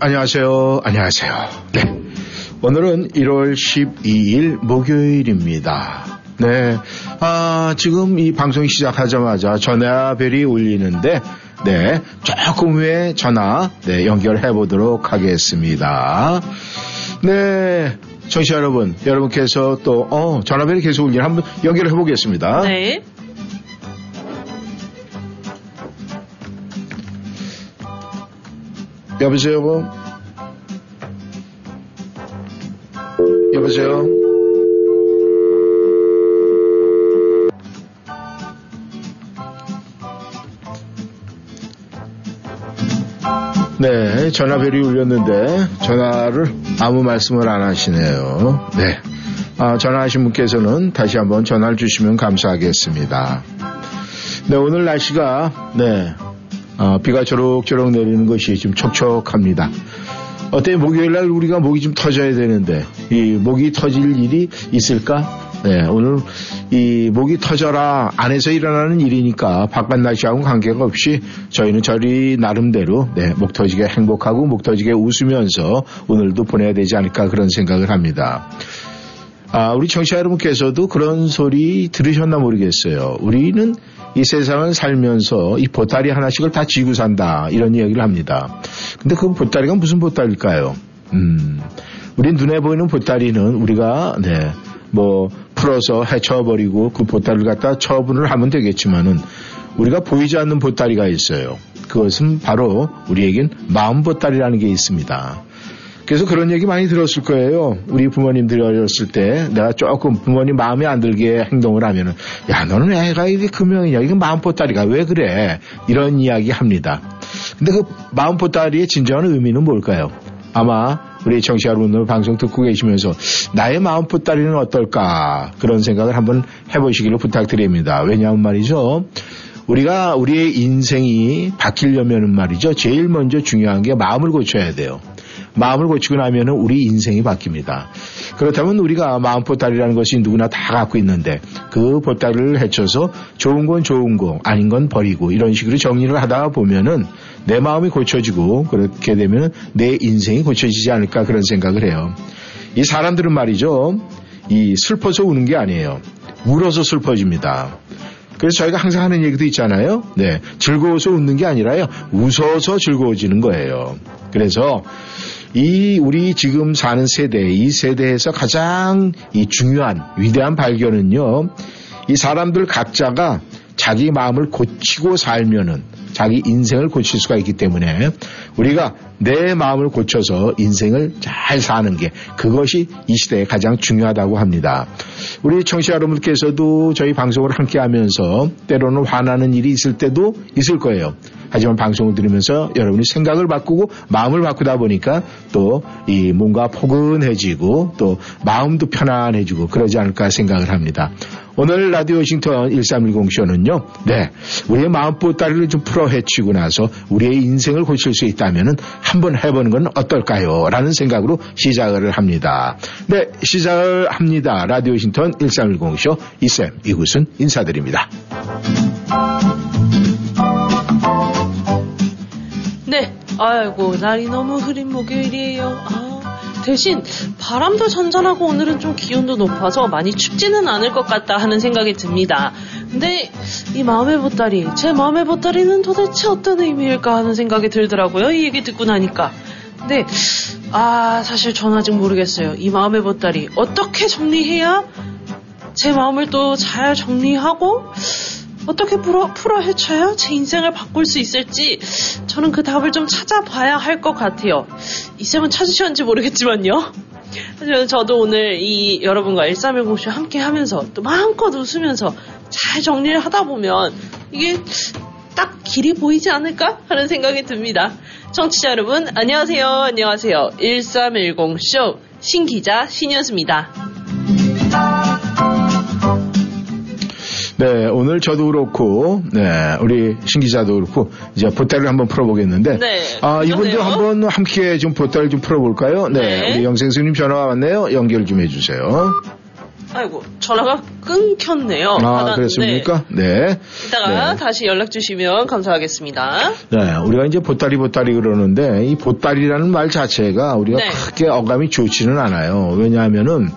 안녕하세요. 안녕하세요. 네. 오늘은 1월 12일 목요일입니다. 네. 아, 지금 이 방송이 시작하자마자 전화벨이 울리는데, 네. 조금 후에 전화, 네. 연결해 보도록 하겠습니다. 네. 청취자 여러분, 여러분께서 또, 어, 전화벨이 계속 울리는 한번 연결해 보겠습니다. 네. 여보세요, 여보? 여보세요? 네, 전화벨이 울렸는데 전화를 아무 말씀을 안 하시네요. 네. 아, 전화하신 분께서는 다시 한번 전화를 주시면 감사하겠습니다. 네, 오늘 날씨가 네, 어, 비가 조록조록 내리는 것이 좀 촉촉합니다. 어때 목요일 날 우리가 목이 좀 터져야 되는데 이 목이 터질 일이 있을까? 네, 오늘 이 목이 터져라 안에서 일어나는 일이니까 바깥 날씨하고 관계가 없이 저희는 저리 나름대로 네, 목 터지게 행복하고 목 터지게 웃으면서 오늘도 보내야 되지 않을까 그런 생각을 합니다. 아, 우리 청취자 여러분께서도 그런 소리 들으셨나 모르겠어요. 우리는 이 세상을 살면서 이 보따리 하나씩을 다 쥐고 산다. 이런 이야기를 합니다. 근데 그 보따리가 무슨 보따리일까요? 음, 우리 눈에 보이는 보따리는 우리가, 네, 뭐, 풀어서 헤쳐버리고 그 보따리를 갖다 처분을 하면 되겠지만은 우리가 보이지 않는 보따리가 있어요. 그것은 바로 우리에겐 마음 보따리라는 게 있습니다. 그래서 그런 얘기 많이 들었을 거예요. 우리 부모님들이 어렸을 때 내가 조금 부모님 마음에 안 들게 행동을 하면은 야 너는 애가 이게 금명이냐 이게 마음보따리가 왜 그래 이런 이야기 합니다. 근데 그 마음보따리의 진정한 의미는 뭘까요? 아마 우리 청취자 여러분들 방송 듣고 계시면서 나의 마음 보따리는 어떨까 그런 생각을 한번 해보시기를 부탁드립니다. 왜냐하면 말이죠. 우리가 우리의 인생이 바뀌려면은 말이죠. 제일 먼저 중요한 게 마음을 고쳐야 돼요. 마음을 고치고 나면은 우리 인생이 바뀝니다. 그렇다면 우리가 마음 보따리라는 것이 누구나 다 갖고 있는데 그 보따리를 헤쳐서 좋은 건 좋은 거 아닌 건 버리고 이런 식으로 정리를 하다 보면은 내 마음이 고쳐지고 그렇게 되면 내 인생이 고쳐지지 않을까 그런 생각을 해요. 이 사람들은 말이죠. 이 슬퍼서 우는 게 아니에요. 울어서 슬퍼집니다. 그래서 저희가 항상 하는 얘기도 있잖아요. 네. 즐거워서 웃는 게 아니라요. 웃어서 즐거워지는 거예요. 그래서 이 우리 지금 사는 세대, 이 세대에서 가장 이 중요한 위대한 발견은요. 이 사람들 각자가 자기 마음을 고치고 살면은 자기 인생을 고칠 수가 있기 때문에 우리가 내 마음을 고쳐서 인생을 잘 사는 게 그것이 이 시대에 가장 중요하다고 합니다. 우리 청취자 여러분께서도 저희 방송을 함께 하면서 때로는 화나는 일이 있을 때도 있을 거예요. 하지만 방송을 들으면서 여러분이 생각을 바꾸고 마음을 바꾸다 보니까 또 이 뭔가 포근해지고 또 마음도 편안해지고 그러지 않을까 생각을 합니다. 오늘 라디오 워싱턴 1310쇼는요, 네, 우리의 마음보따리를 좀 풀어 헤치고 나서 우리의 인생을 고칠 수 있다면 한번 해보는 건 어떨까요? 라는 생각으로 시작을 합니다. 네, 시작을 합니다. 라디오 워싱턴 1310쇼 이쌤, 이곳은 인사드립니다. 네. 아이고, 날이 너무 흐린 목요일이에요. 아, 대신 바람도 잔잔하고 오늘은 좀 기온도 높아서 많이 춥지는 않을 것 같다 하는 생각이 듭니다. 근데 이 마음의 보따리, 제 마음의 보따리는 도대체 어떤 의미일까 하는 생각이 들더라고요. 이 얘기 듣고 나니까. 근데 아 사실 전 아직 모르겠어요. 이 마음의 보따리 어떻게 정리해야 제 마음을 또 잘 정리하고 어떻게 풀어, 풀어 헤쳐야 제 인생을 바꿀 수 있을지 저는 그 답을 좀 찾아봐야 할 것 같아요. 이쌤은 찾으셨는지 모르겠지만요. 하지만 저도 오늘 이 여러분과 1310쇼 함께 하면서 또 마음껏 웃으면서 잘 정리를 하다 보면 이게 딱 길이 보이지 않을까 하는 생각이 듭니다. 청취자 여러분, 안녕하세요. 안녕하세요. 1310쇼 신기자 신현수입니다. 네, 오늘 저도 그렇고, 네, 우리 신 기자도 그렇고, 이제 보따리를 한번 풀어보겠는데, 네, 아, 이분도. 한번 함께 좀 보따리 좀 풀어볼까요? 네, 네. 우리 영생스님 전화가 왔네요. 연결 좀 해주세요. 아이고, 전화가 끊겼네요. 아, 그렇습니까? 네. 이따가 네. 다시 연락 주시면 감사하겠습니다. 네, 우리가 이제 보따리 보따리 그러는데 이 보따리라는 말 자체가 우리가 네. 크게 어감이 좋지는 않아요. 왜냐하면은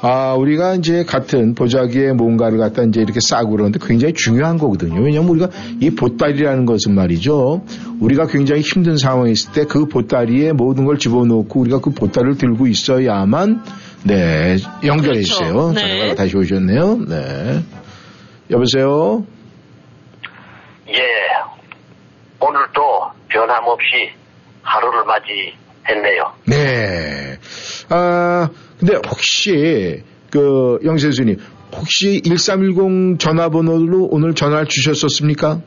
아, 우리가 이제 같은 보자기에 뭔가를 갖다 이제 이렇게 싸고 그러는데 굉장히 중요한 거거든요. 왜냐하면 우리가 이 보따리라는 것은 말이죠. 우리가 굉장히 힘든 상황에 있을 때 그 보따리에 모든 걸 집어넣고 우리가 그 보따리를 들고 있어야만 네, 연결해 그렇죠. 주세요. 네. 전화가 다시 오셨네요. 네. 여보세요? 예, 오늘도 변함없이 하루를 맞이했네요. 네. 아, 근데 혹시, 그, 영세수님, 혹시 1310 전화번호로 오늘 전화를 주셨었습니까?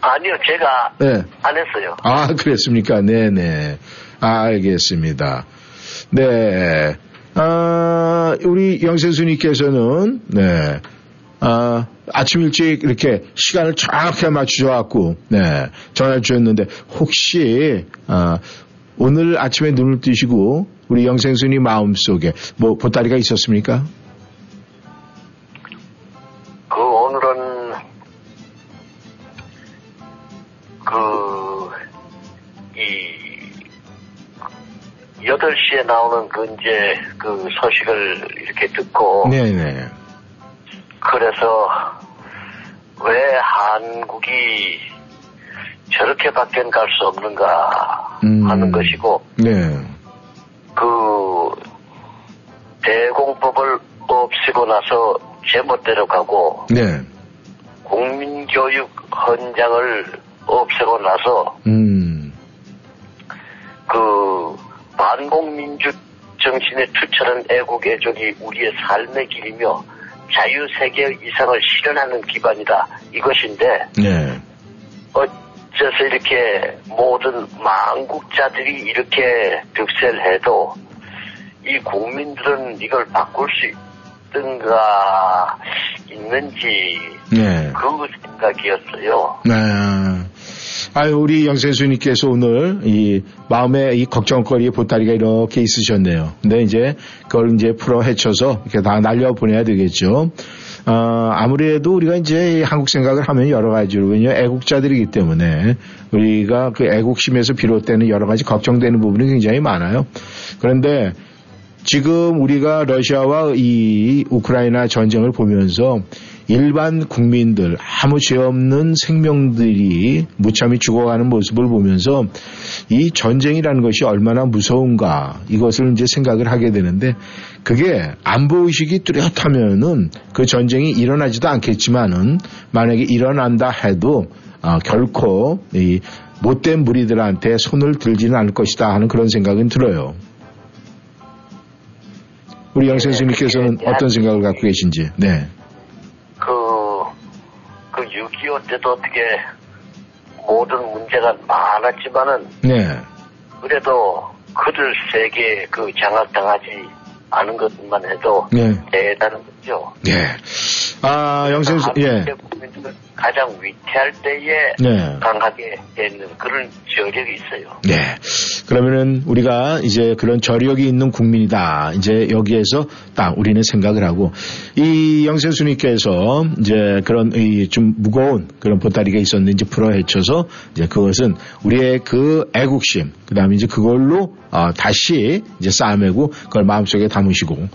아니요, 제가 네. 안 했어요. 아, 그랬습니까? 네네. 아, 알겠습니다. 네. 아, 우리 영세수님께서는, 네. 아, 아침 일찍 이렇게 시간을 정확하게 맞추셔갖고, 네. 전화를 주셨는데, 혹시, 아, 오늘 아침에 눈을 뜨시고, 우리 영생순이 마음 속에 뭐 보따리가 있었습니까? 그 오늘은 그이 8시에 나오는 그 이제 그 소식을 이렇게 듣고 네네. 그래서 왜 한국이 저렇게밖에 갈 수 없는가 음. 하는 것이고 네. 공법을 없애고 나서 제멋대로 가고 네. 국민교육 헌장을 없애고 나서 음. 그 반공민주 정신에 투철한 애국 애족이 우리의 삶의 길이며 자유 세계 이상을 실현하는 기반이다 이것인데 네. 어째서 이렇게 모든 망국자들이 이렇게 득세를 해도 이 국민들은 이걸 바꿀 수 있든가 있는지 네. 그 생각이었어요. 네. 아유, 우리 영생수님께서 오늘 이 마음에 이 걱정거리의 보따리가 이렇게 있으셨네요. 근데 이제 그걸 이제 풀어 헤쳐서 이렇게 다 날려 보내야 되겠죠. 어, 아무래도 우리가 이제 한국 생각을 하면 여러 가지로, 왜냐면 애국자들이기 때문에 우리가 그 애국심에서 비롯되는 여러 가지 걱정되는 부분이 굉장히 많아요. 그런데 지금 우리가 러시아와 이 우크라이나 전쟁을 보면서 일반 국민들 아무 죄 없는 생명들이 무참히 죽어가는 모습을 보면서 이 전쟁이라는 것이 얼마나 무서운가 이것을 이제 생각을 하게 되는데 그게 안보 의식이 뚜렷하면은 그 전쟁이 일어나지도 않겠지만은 만약에 일어난다 해도 어, 결코 이 못된 무리들한테 손을 들지는 않을 것이다 하는 그런 생각은 들어요. 우리 영생수님께서는 어떤 생각을 갖고 계신지. 네. 그, 그 6.25 때도 어떻게 모든 문제가 많았지만은 네. 그래도 그들 세계 그 장악당하지 않은 것만 해도 네. 대단한 거죠. 예. 아, 영생수, 예. 한국의 국민들은 가장 위태할 때에 네. 강하게 되는 그런 저력이 있어요. 네. 그러면은 우리가 이제 그런 저력이 있는 국민이다. 이제 여기에서 딱 우리는 생각을 하고 이 영생수님께서 이제 그런 이 좀 무거운 그런 보따리가 있었는데 이제 풀어 헤쳐서 이제 그것은 우리의 그 애국심 그 다음에 이제 그걸로 어, 다시 이제 쌓아매고 그걸 마음속에 담으시고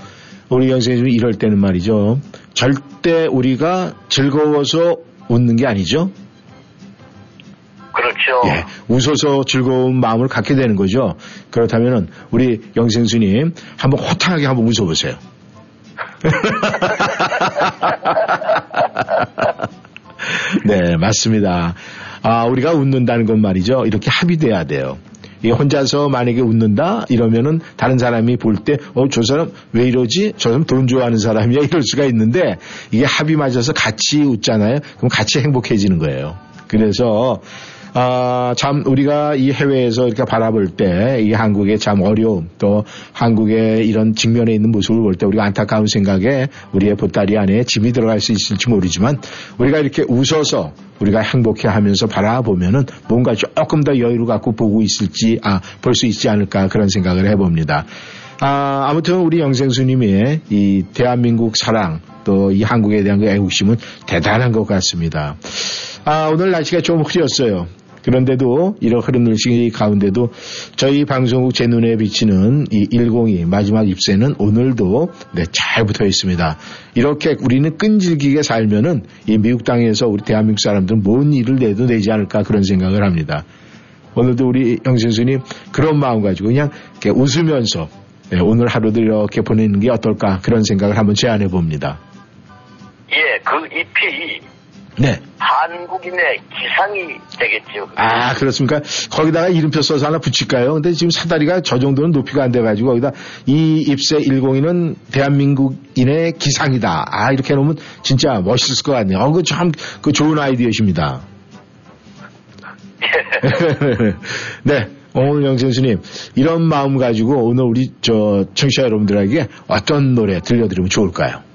우리 영생님 이럴 때는 말이죠. 절대 우리가 즐거워서 웃는 게 아니죠. 그렇죠. 예, 웃어서 즐거운 마음을 갖게 되는 거죠. 그렇다면은 우리 영생수님 한번 호탕하게 한번 웃어보세요. 네, 맞습니다. 아, 우리가 웃는다는 건 말이죠. 이렇게 합의돼야 돼요. 이 혼자서 만약에 웃는다? 이러면은 다른 사람이 볼 때 어 저 사람 왜 이러지? 저 사람 돈 좋아하는 사람이야? 이럴 수가 있는데 이게 합이 맞아서 같이 웃잖아요. 그럼 같이 행복해지는 거예요. 그래서 아, 참 우리가 이 해외에서 이렇게 바라볼 때 이 한국의 참 어려움 또 한국의 이런 직면에 있는 모습을 볼 때 우리가 안타까운 생각에 우리의 보따리 안에 짐이 들어갈 수 있을지 모르지만 우리가 이렇게 웃어서 우리가 행복해 하면서 바라보면은 뭔가 조금 더 여유를 갖고 보고 있을지 아, 볼 수 있지 않을까 그런 생각을 해봅니다. 아, 아무튼 우리 영생수님의 이 대한민국 사랑 또 이 한국에 대한 그 애국심은 대단한 것 같습니다. 아, 오늘 날씨가 좀 흐렸어요. 그런데도 이런 흐름 날씨 가운데도 저희 방송국 제 눈에 비치는 이 102 마지막 입세는 오늘도 네, 잘 붙어 있습니다. 이렇게 우리는 끈질기게 살면은 이 미국 땅에서 우리 대한민국 사람들은 뭔 일을 내도 되지 않을까 그런 생각을 합니다. 오늘도 우리 영신수님 그런 마음 가지고 그냥 웃으면서 네, 오늘 하루도 이렇게 보내는 게 어떨까 그런 생각을 한번 제안해 봅니다. 예, 그 잎이 네. 한국인의 기상이 되겠죠. 아, 그렇습니까? 거기다가 이름표 써서 하나 붙일까요? 근데 지금 사다리가 저 정도는 높이가 안 돼가지고 거기다 이 입세 102는 대한민국인의 기상이다. 아, 이렇게 해놓으면 진짜 멋있을 것 같네요. 어, 그 참, 그 좋은 아이디어십니다. 네. 오늘 영생수님, 이런 마음 가지고 오늘 우리 저 청취자 여러분들에게 어떤 노래 들려드리면 좋을까요?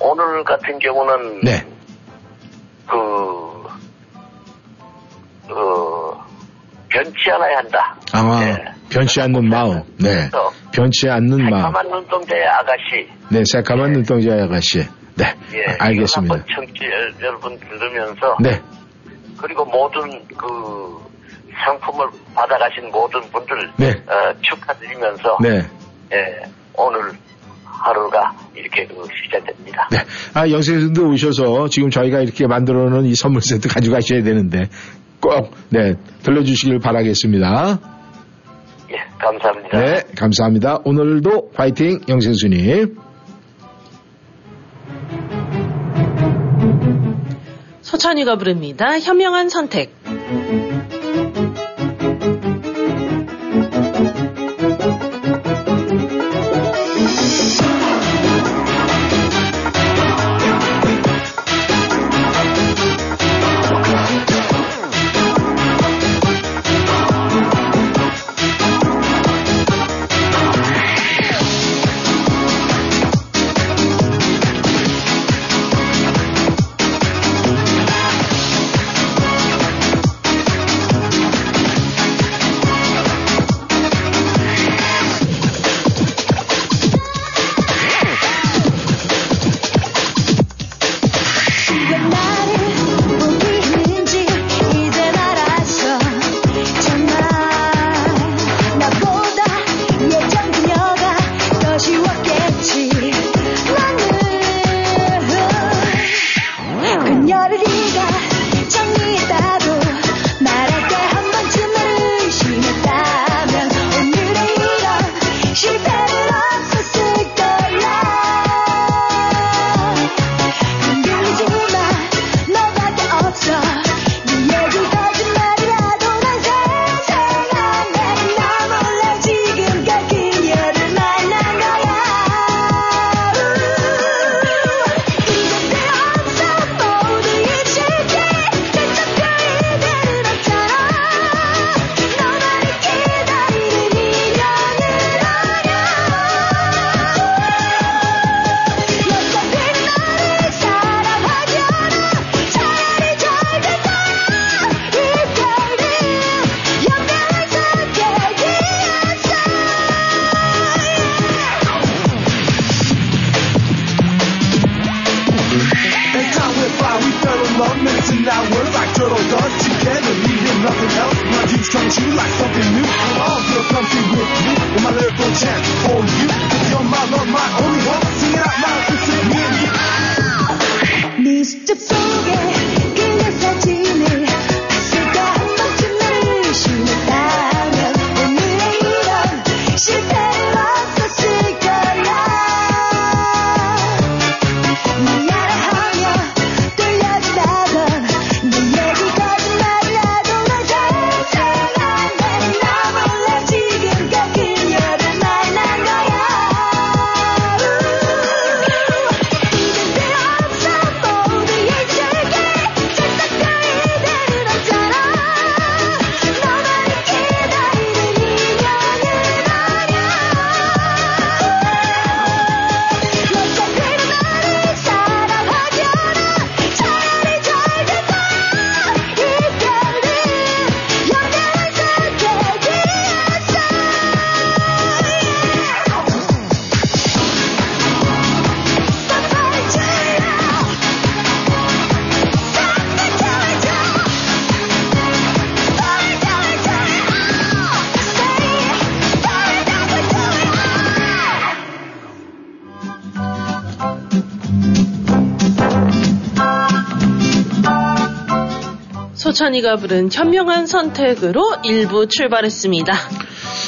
오늘 같은 경우는 네. 그, 어, 변치 않아야 한다. 아, 네. 변치 않는 마음. 네. 그래서 변치 않는 마음. 새까만 눈동자의 아가씨. 네, 새까만 눈동자 아가씨. 네, 예, 아, 알겠습니다. 한번 청취 여러분 들으면서 네, 그리고 모든 그 상품을 받아가신 모든 분들 네. 어, 축하드리면서 네, 예, 오늘 하루가 이렇게 그 시작됩니다. 네. 아, 영생님도 오셔서 지금 저희가 이렇게 만들어 놓은 이 선물 세트 가져가셔야 되는데 꼭, 네, 들려주시길 바라겠습니다. 예, 감사합니다. 네, 감사합니다. 오늘도 파이팅, 영생수님. 서찬이가 부릅니다. 현명한 선택. 소찬이가 부른 현명한 선택으로 일부 출발했습니다.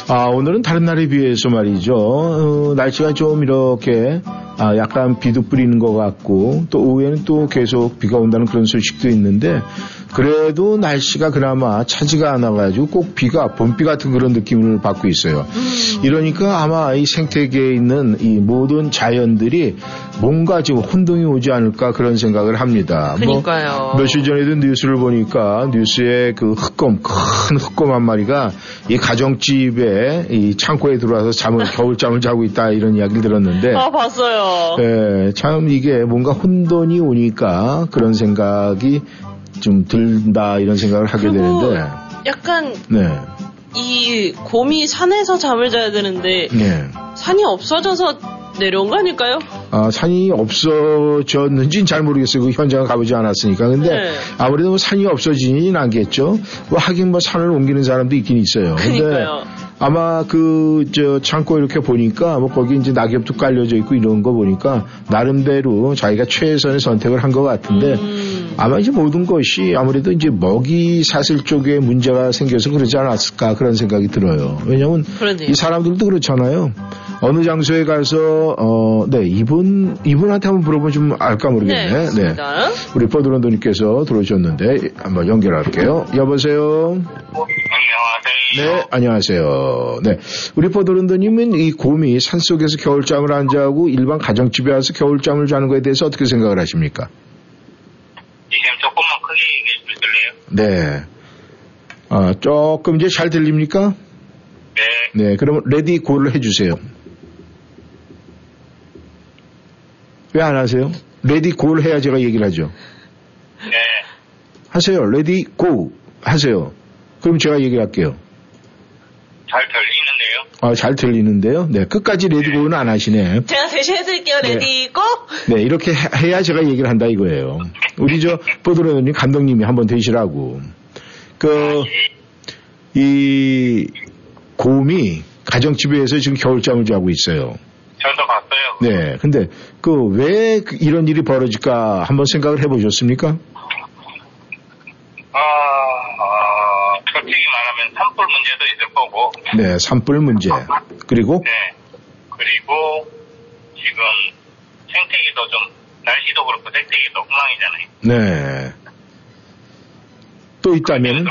아, 오늘은 다른 날에 비해서 말이죠. 어, 날씨가 좀 이렇게 아, 약간 비도 뿌리는 것 같고 또 오후에는 또 계속 비가 온다는 그런 소식도 있는데 그래도 날씨가 그나마 차지가 않아가지고 꼭 비가 봄비 같은 그런 느낌을 받고 있어요. 이러니까 아마 이 생태계에 있는 이 모든 자연들이 뭔가 지금 혼동이 오지 않을까 그런 생각을 합니다. 뭐 그러니까요. 며칠 전에도 뉴스를 보니까 뉴스에 그 흑검 큰 흑검 한 마리가 이 가정집에 이 창고에 들어와서 잠을 겨울잠을 자고 있다 이런 이야기를 들었는데 아 봤어요. 예, 참 이게 뭔가 혼돈이 오니까 그런 생각이 좀 든다 이런 생각을 하게 그리고 되는데 약간 네, 이 곰이 산에서 잠을 자야 되는데 네. 산이 없어져서 내려온 거 아닐까요? 아, 산이 없어졌는지는 잘 모르겠어요. 그 현장을 가보지 않았으니까. 근데 네. 아무래도 뭐 산이 없어지진 않겠죠. 뭐 하긴 뭐 산을 옮기는 사람도 있긴 있어요. 근데 그러니까요. 아마 그, 저, 창고 이렇게 보니까 뭐 거기 이제 낙엽도 깔려져 있고 이런 거 보니까 나름대로 자기가 최선의 선택을 한 것 같은데 음. 아마 이제 모든 것이 아무래도 이제 먹이 사슬 쪽에 문제가 생겨서 그러지 않았을까 그런 생각이 들어요. 왜냐면 그러네요. 이 사람들도 그렇잖아요. 어느 장소에 가서 어, 네 이분 이분한테 한번 물어보면 좀 알까 모르겠네. 네, 맞습니다. 우리 버드런도님께서 들어오셨는데 한번 연결할게요. 여보세요. 안녕하세요. 네, 안녕하세요. 네, 우리 버드런도님은 이 곰이 산 속에서 겨울잠을 안 자고 일반 가정집에 와서 겨울잠을 자는 거에 대해서 어떻게 생각을 하십니까? 지금 조금만 크게 얘기해 주실래요? 네. 아, 조금 이제 잘 들립니까? 네. 네, 그러면 ready go를 해주세요. 왜 안 하세요? ready go를 해야 제가 얘기를 하죠. 네. 하세요. ready go 하세요. 그럼 제가 얘기를 할게요. 잘 들리는데요? 아, 잘 들리는데요. 네, 끝까지 ready go는 안 하시네. 제가 대신 해드릴게요. 네. Ready go! 네, 이렇게 해- 해야 제가 얘기를 한다 이거예요. 우리 저 보드로님 감독님이 한번 되시라고. 그, 이 곰이 가정집에서 지금 겨울잠을 자고 있어요. 저도 봤어요. 네, 근데 그 왜 이런 일이 벌어질까 한번 생각을 해보셨습니까? 아, 아, 솔직히 말하면 산불 문제도 있을 거고, 네, 산불 문제. 그리고 네. 그리고 지금 생태계도 좀, 날씨도 그렇고 생태계도 엉망이잖아요. 네. 또 있다면.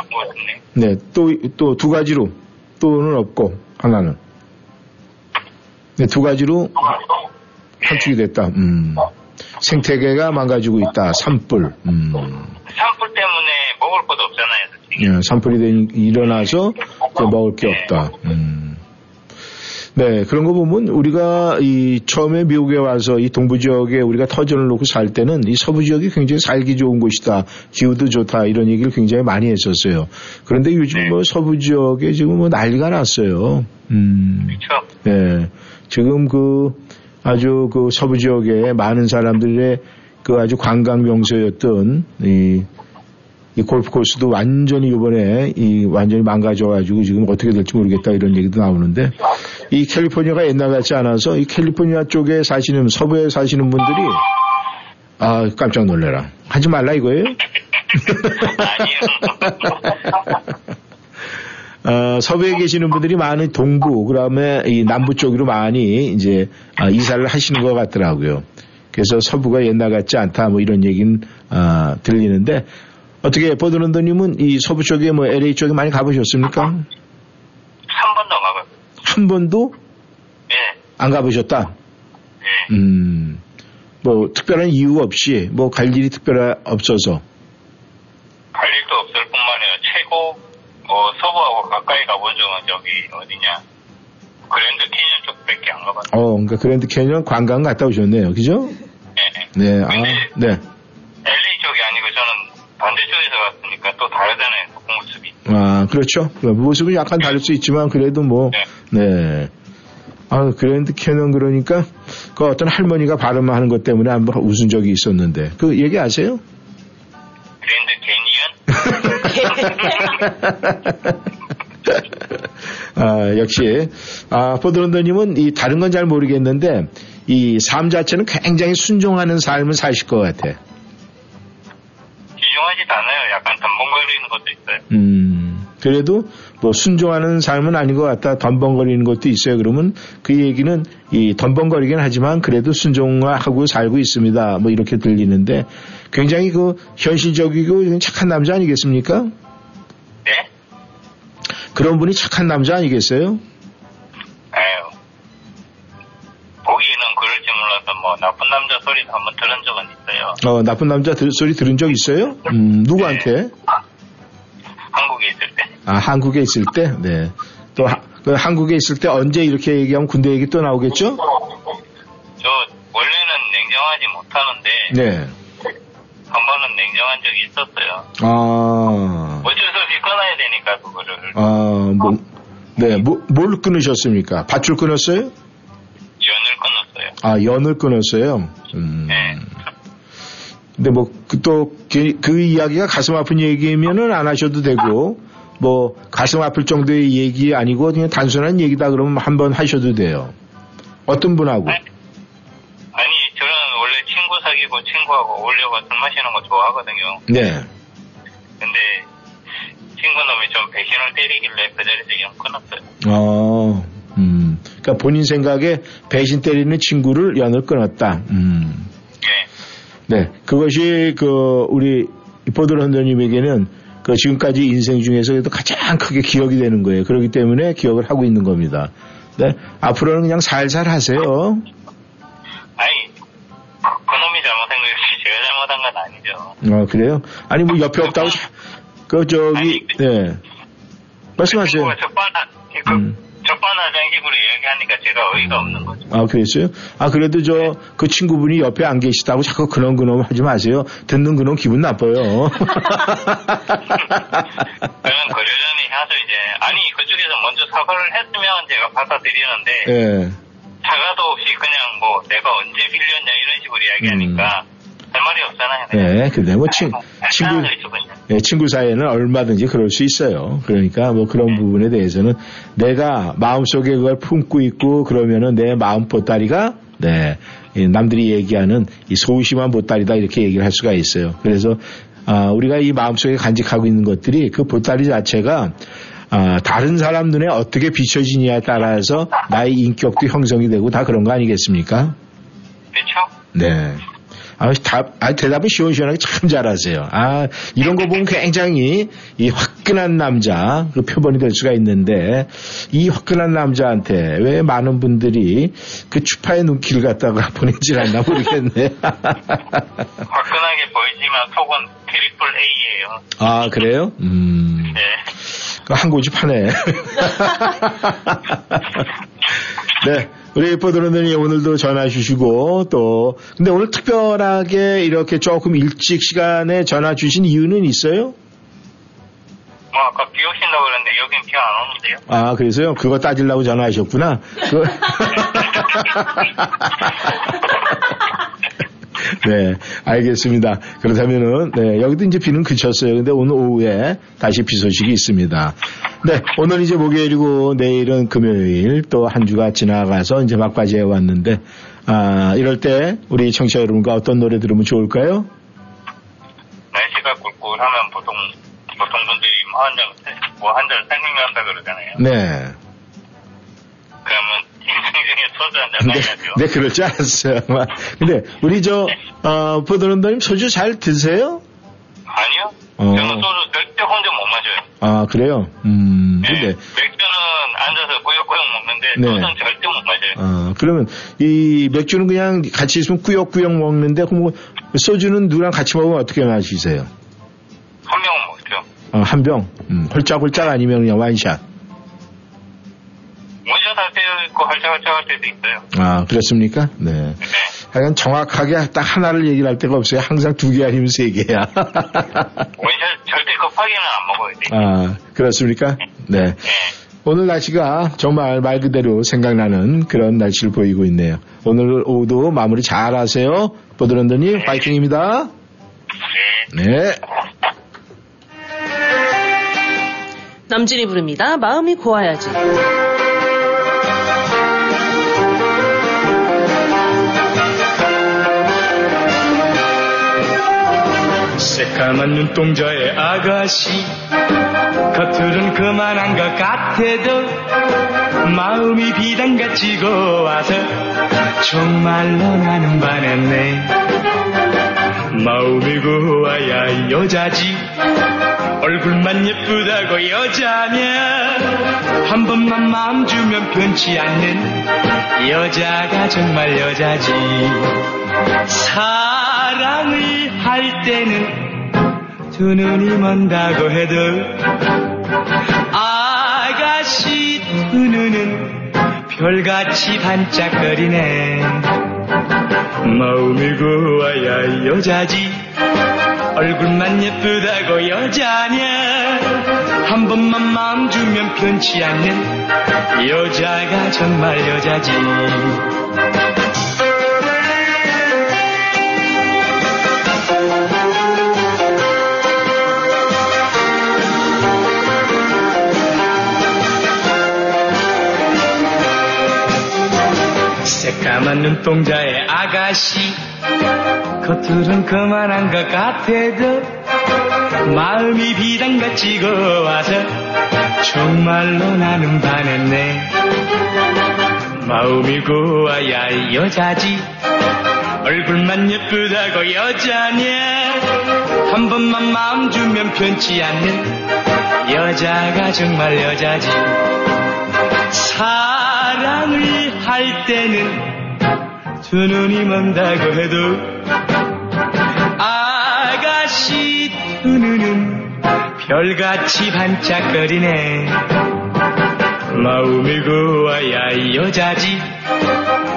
네, 또 또 두 가지로 또는 없고 하나는 네, 두 가지로 함축이 됐다. 음. 생태계가 망가지고 있다. 산불. 음. 산불 때문에 먹을 것도 없잖아요. 예, 산불이 되- 일어나서 먹을 게 없다. 음. 네, 그런 거 보면 우리가 이 처음에 미국에 와서 이 동부 지역에 우리가 터전을 놓고 살 때는 이 서부 지역이 굉장히 살기 좋은 곳이다. 기후도 좋다. 이런 얘기를 굉장히 많이 했었어요. 그런데 요즘 네. 뭐 서부 지역에 지금 뭐 난리가 났어요. 음. 그렇죠? 네. 지금 그 아주 그 서부 지역에 많은 사람들의 그 아주 관광 명소였던 이 이 골프 코스도 완전히 이번에 이 완전히 망가져가지고 지금 어떻게 될지 모르겠다 이런 얘기도 나오는데 이 캘리포니아가 옛날 같지 않아서 이 캘리포니아 쪽에 사시는 서부에 사시는 분들이 아 깜짝 놀래라 하지 말라 이거예요? 어, 서부에 계시는 분들이 많은 동부, 그다음에 이 남부 쪽으로 많이 이제 아, 이사를 하시는 것 같더라고요. 그래서 서부가 옛날 같지 않다, 뭐 이런 얘기는 아, 들리는데 어떻게 보드런더님은 이 서부 쪽에 뭐 LA 쪽에 많이 가보셨습니까? 한 번도 가봤어요. 한 번도 예, 안 가보셨다. 예. 음, 뭐 특별한 이유 없이 뭐 갈 일이 특별하 없어서. 갈 일도 없을 뿐만 아니라 최고 뭐 서부하고 가까이 가본 적은 저기 어디냐 그랜드 캐년 쪽밖에 안 가봤어요. 어, 그러니까 그랜드 캐년 관광 갔다 오셨네요, 그죠? 예. 네, 아, 네. LA 쪽이 아니고 저는 반대쪽에서 갔으니까 또 다르잖아요. 그 모습이. 아, 그렇죠. 모습은 약간 다를 수 있지만 그래도 뭐, 네. 아, 그랜드 캐년 그러니까 그 어떤 할머니가 발음하는 것 때문에 한번 웃은 적이 있었는데 그 얘기 아세요? 그랜드 캐니언? 아, 역시 아, 포드런더님은 이 다른 건 잘 모르겠는데 이 삶 자체는 굉장히 순종하는 삶을 사실 것 같아. 지중하지도 않아요. 약간 덤벙거리는 것도 있어요. 음, 그래도 뭐 순종하는 삶은 아닌 것 같다. 덤벙거리는 것도 있어요. 그러면 그 얘기는 이 덤벙거리긴 하지만 그래도 순종하고 살고 있습니다. 뭐 이렇게 들리는데 굉장히 그 현실적이고 착한 남자 아니겠습니까? 네? 그런 분이 착한 남자 아니겠어요? 아유. 보기에는 그럴지 몰라서 뭐 나쁜 남자 소리도 한번 들은 적은 있어요. 어, 나쁜 남자 들, 소리 들은 적 있어요? 음, 누구한테? 한국에 있을 때. 아, 한국에 있을 때? 네. 또, 하- 그 한국에 있을 때 언제 이렇게 얘기하면 군대 얘기 또 나오겠죠? 저 원래는 냉정하지 못하는데 네. 한 번은 냉정한 적이 있었어요. 아, 어쩔 수 없이 끊어야 되니까 그거를 아, 뭐, 네, 뭐, 뭘 끊으셨습니까? 밧줄 끊었어요? 연을 끊었어요. 아, 연을 끊었어요? 음. 네. 근데 뭐, 그, 또, 그, 그 이야기가 가슴 아픈 얘기면은 안 하셔도 되고, 뭐, 가슴 아플 정도의 얘기 아니고, 그냥 단순한 얘기다 그러면 한번 하셔도 돼요. 어떤 분하고? 아니 저는 원래 친구 사귀고 친구하고 어울려가 술 마시는 거 좋아하거든요. 네. 근데 친구 놈이 좀 배신을 때리길래 그 자리에서 연 끊었어요. 어, 음. 그러니까 본인 생각에 배신 때리는 친구를 연을 끊었다. 음. 네. 네. 그것이 그 우리 보드로 헌더님에게는 그 지금까지 인생 중에서 그래도 가장 크게 기억이 되는 거예요. 그렇기 때문에 기억을 하고 있는 겁니다. 네. 앞으로는 그냥 살살 하세요. 아니 그, 그놈이 잘못한 거지 제가 잘못한 건 아니죠. 어, 그래요? 아니, 뭐 옆에 없다고, 자- 그, 저기, 네. 말씀하세요. 그 음. 적반하장 식으로 이야기하니까 제가 어이가 없는 거죠. 아, 그랬어요? 아, 그래도 저, 그 친구분이 옆에 안 계시다고 자꾸 그놈 그놈 하지 마세요. 듣는 그놈 기분 나빠요. 저는 그러려니 해서 이제 아니 그쪽에서 먼저 사과를 했으면 제가 받아들이는데 예. 사과도 없이 그냥 뭐 내가 언제 빌렸냐 이런 식으로 이야기하니까 할 말이 없잖아요. 네, 근데 뭐 친, 친구. 예, 친구 사이에는 얼마든지 그럴 수 있어요. 그러니까 뭐 그런 부분에 대해서는 내가 마음속에 그걸 품고 있고 그러면은 내 마음 보따리가 네, 이 남들이 얘기하는 이 소심한 보따리다 이렇게 얘기를 할 수가 있어요. 그래서 아, 우리가 이 마음속에 간직하고 있는 것들이 그 보따리 자체가 아, 다른 사람 눈에 어떻게 비춰지냐에 따라서 나의 인격도 형성이 되고 다 그런 거 아니겠습니까? 그렇죠? 네. 아, 답, 아, 대답은 시원시원하게 참 잘하세요. 아, 이런 거 보면 굉장히 이 화끈한 남자, 그 표본이 될 수가 있는데, 이 화끈한 남자한테 왜 많은 분들이 그 추파의 눈길을 갖다가 보내질 않나 모르겠네. 화끈하게 보이지만 속은 triple A예요. 아, 그래요? 음, 네. 그한 고지 파네. 네. 우리 포드로님이 오늘도 전화 주시고 또 근데 오늘 특별하게 이렇게 조금 일찍 시간에 전화 주신 이유는 있어요? 뭐 아까 비 오신다고 그랬는데 여긴 비 안 오는데요. 아 그래서요 그거 따지려고 전화하셨구나. 그... 네, 알겠습니다. 그렇다면은, 네, 여기도 이제 비는 그쳤어요. 근데 오늘 오후에 다시 비 소식이 있습니다. 네, 오늘 이제 목요일이고 내일은 금요일 또 한 주가 지나가서 이제 막바지에 왔는데, 아, 이럴 때 우리 청취자 여러분과 어떤 노래 들으면 좋을까요? 날씨가 꿀꿀하면 보통 보통 분들이 뭐 한잔 뭐한잔 생각난다 그러잖아요. 네. 소주 한잔 네, 마셔야죠. 네, 그럴 줄 알았어요. 아마. 근데 우리 저, 어, 포도런더님 소주 잘 드세요? 아니요. 어. 저는 소주 절대 혼자 못 마셔요. 아, 그래요? 음, 네. 근데, 맥주는 앉아서 꾸역꾸역 먹는데 네. 소주는 절대 못 마셔요. 어, 그러면 이 맥주는 그냥 같이 있으면 꾸역꾸역 먹는데, 그럼 뭐 소주는 누구랑 같이 먹으면 어떻게 마시세요? 한 명은 먹죠. 어, 한 병? 음, 홀짝홀짝 아니면 그냥 와인샷? 원샷 할 때도 있고 할짝할짝 할 때도 있어요. 아, 그렇습니까? 네. 네. 하여간 정확하게 딱 하나를 얘기를 할 데가 없어요. 항상 두 개 아니면 세 개야. 원샷 절대 급하게는 안 먹어야 돼. 아, 그렇습니까? 네. 네. 오늘 날씨가 정말 말 그대로 생각나는 그런 날씨를 보이고 있네요. 오늘 오후도 마무리 잘 하세요. 보드런더님, 파이팅입니다. 네. 네. 남진이 부릅니다. 마음이 고와야지. 새까만 눈동자의 아가씨. 겉으론 그만한 것 같아도 마음이 비단같이 고와서 정말로 나는 반했네. 마음이 고와야 여자지. 얼굴만 예쁘다고 여자면 한 번만 마음 주면 변치 않는 여자가 정말 여자지. 사랑을 할 때는 두 눈이 먼다고 해도 아가씨 두 눈은 별같이 반짝거리네. 마음이 고와야 여자지. 얼굴만 예쁘다고 여자냐. 한 번만 마음 주면 변치 않는 여자가 정말 여자지 새까만 눈동자의 아가씨. 겉으론 그만한 것 같아도 마음이 비단같이 고와서 정말로 나는 반했네. 마음이 고와야 여자지. 얼굴만 예쁘다고 여자냐 한 번만 마음 주면 변치 않는 여자가 정말 여자지 사랑을 할 때는 두 눈이 먼다고 해도 아가씨 두 눈은 별같이 반짝거리네. 마음이 고와야 여자지.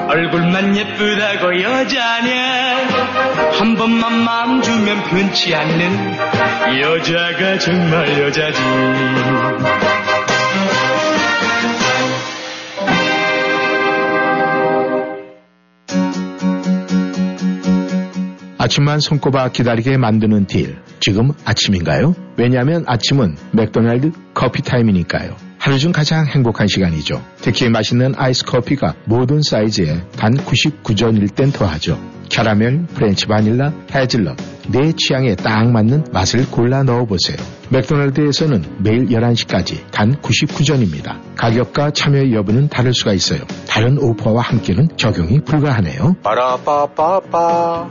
얼굴만 예쁘다고 여자냐 한 번만 마음 주면 변치 않는 여자가 정말 여자지 아침만 손꼽아 기다리게 만드는 deal. 지금 아침인가요? 왜냐하면 아침은 맥도날드 커피 타임이니까요. 하루 중 가장 행복한 시간이죠. 특히 맛있는 아이스 커피가 모든 사이즈에 단 99전일 땐 더하죠. 캐러멜, French vanilla, hazelnut, 내 취향에 딱 맞는 맛을 골라 넣어보세요. 맥도날드에서는 매일 11시까지 단 99전입니다. 가격과 참여 여부는 다를 수가 있어요. 다른 오퍼와 함께는 적용이 불가하네요. 빠라빠빠빠.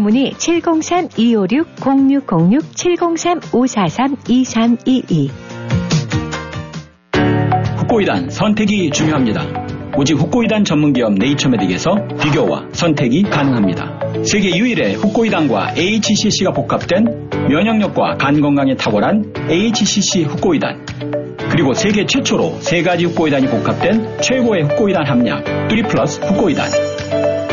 문의 703-256-0606 703-543-2322 국보이단 선택이 중요합니다. 오직 후코이단 전문기업 네이처메딕에서 비교와 선택이 가능합니다. 세계 유일의 후코이단과 HCC가 복합된 면역력과 간 건강에 탁월한 HCC 후코이단 그리고 세계 최초로 세 가지 후코이단이 복합된 최고의 후코이단 함량 3 플러스 후코이단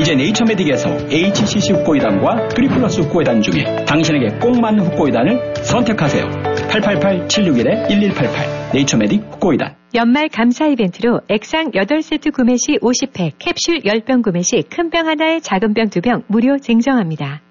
이제 네이처메딕에서 HCC 후코이단과 3 플러스 후코이단 중에 당신에게 꼭 맞는 후코이단을 선택하세요. 888-761-1188 네이처메딕 후코이단 연말 감사 이벤트로 액상 8세트 구매 시 50팩, 캡슐 10병 구매 시 큰 병 하나에 작은 병 2병 무료 증정합니다.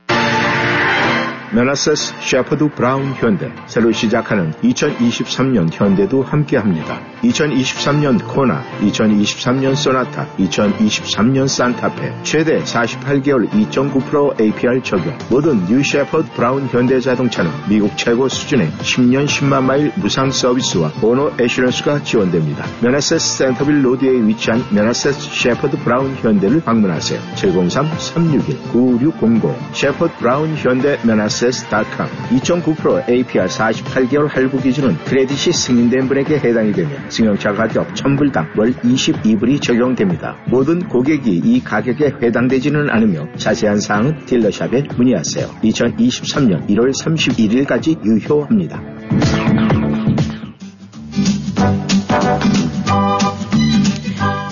메나세스 셰퍼드 브라운 현대 새로 시작하는 2023년 현대도 함께합니다. 2023년 코나, 2023년 소나타, 2023년 산타페 최대 48개월 2.9% APR 적용 모든 new 셰퍼드 브라운 현대 자동차는 미국 최고 수준의 10년 10만 마일 무상 서비스와 owner assurance가 지원됩니다. 메나세스 센터빌 로드에 위치한 메나세스 셰퍼드 브라운 현대를 방문하세요. 703-361-9600 셰퍼드 브라운 현대 메나세스 .com 2.9% APR 48개월 할부 기준은 크레딧이 승인된 분에게 해당이 되며 승용차 가격 1000불당 월 22불이 적용됩니다. 모든 고객이 이 가격에 해당되지는 않으며 자세한 사항은 딜러샵에 문의하세요. 2023년 1월 31일까지 유효합니다.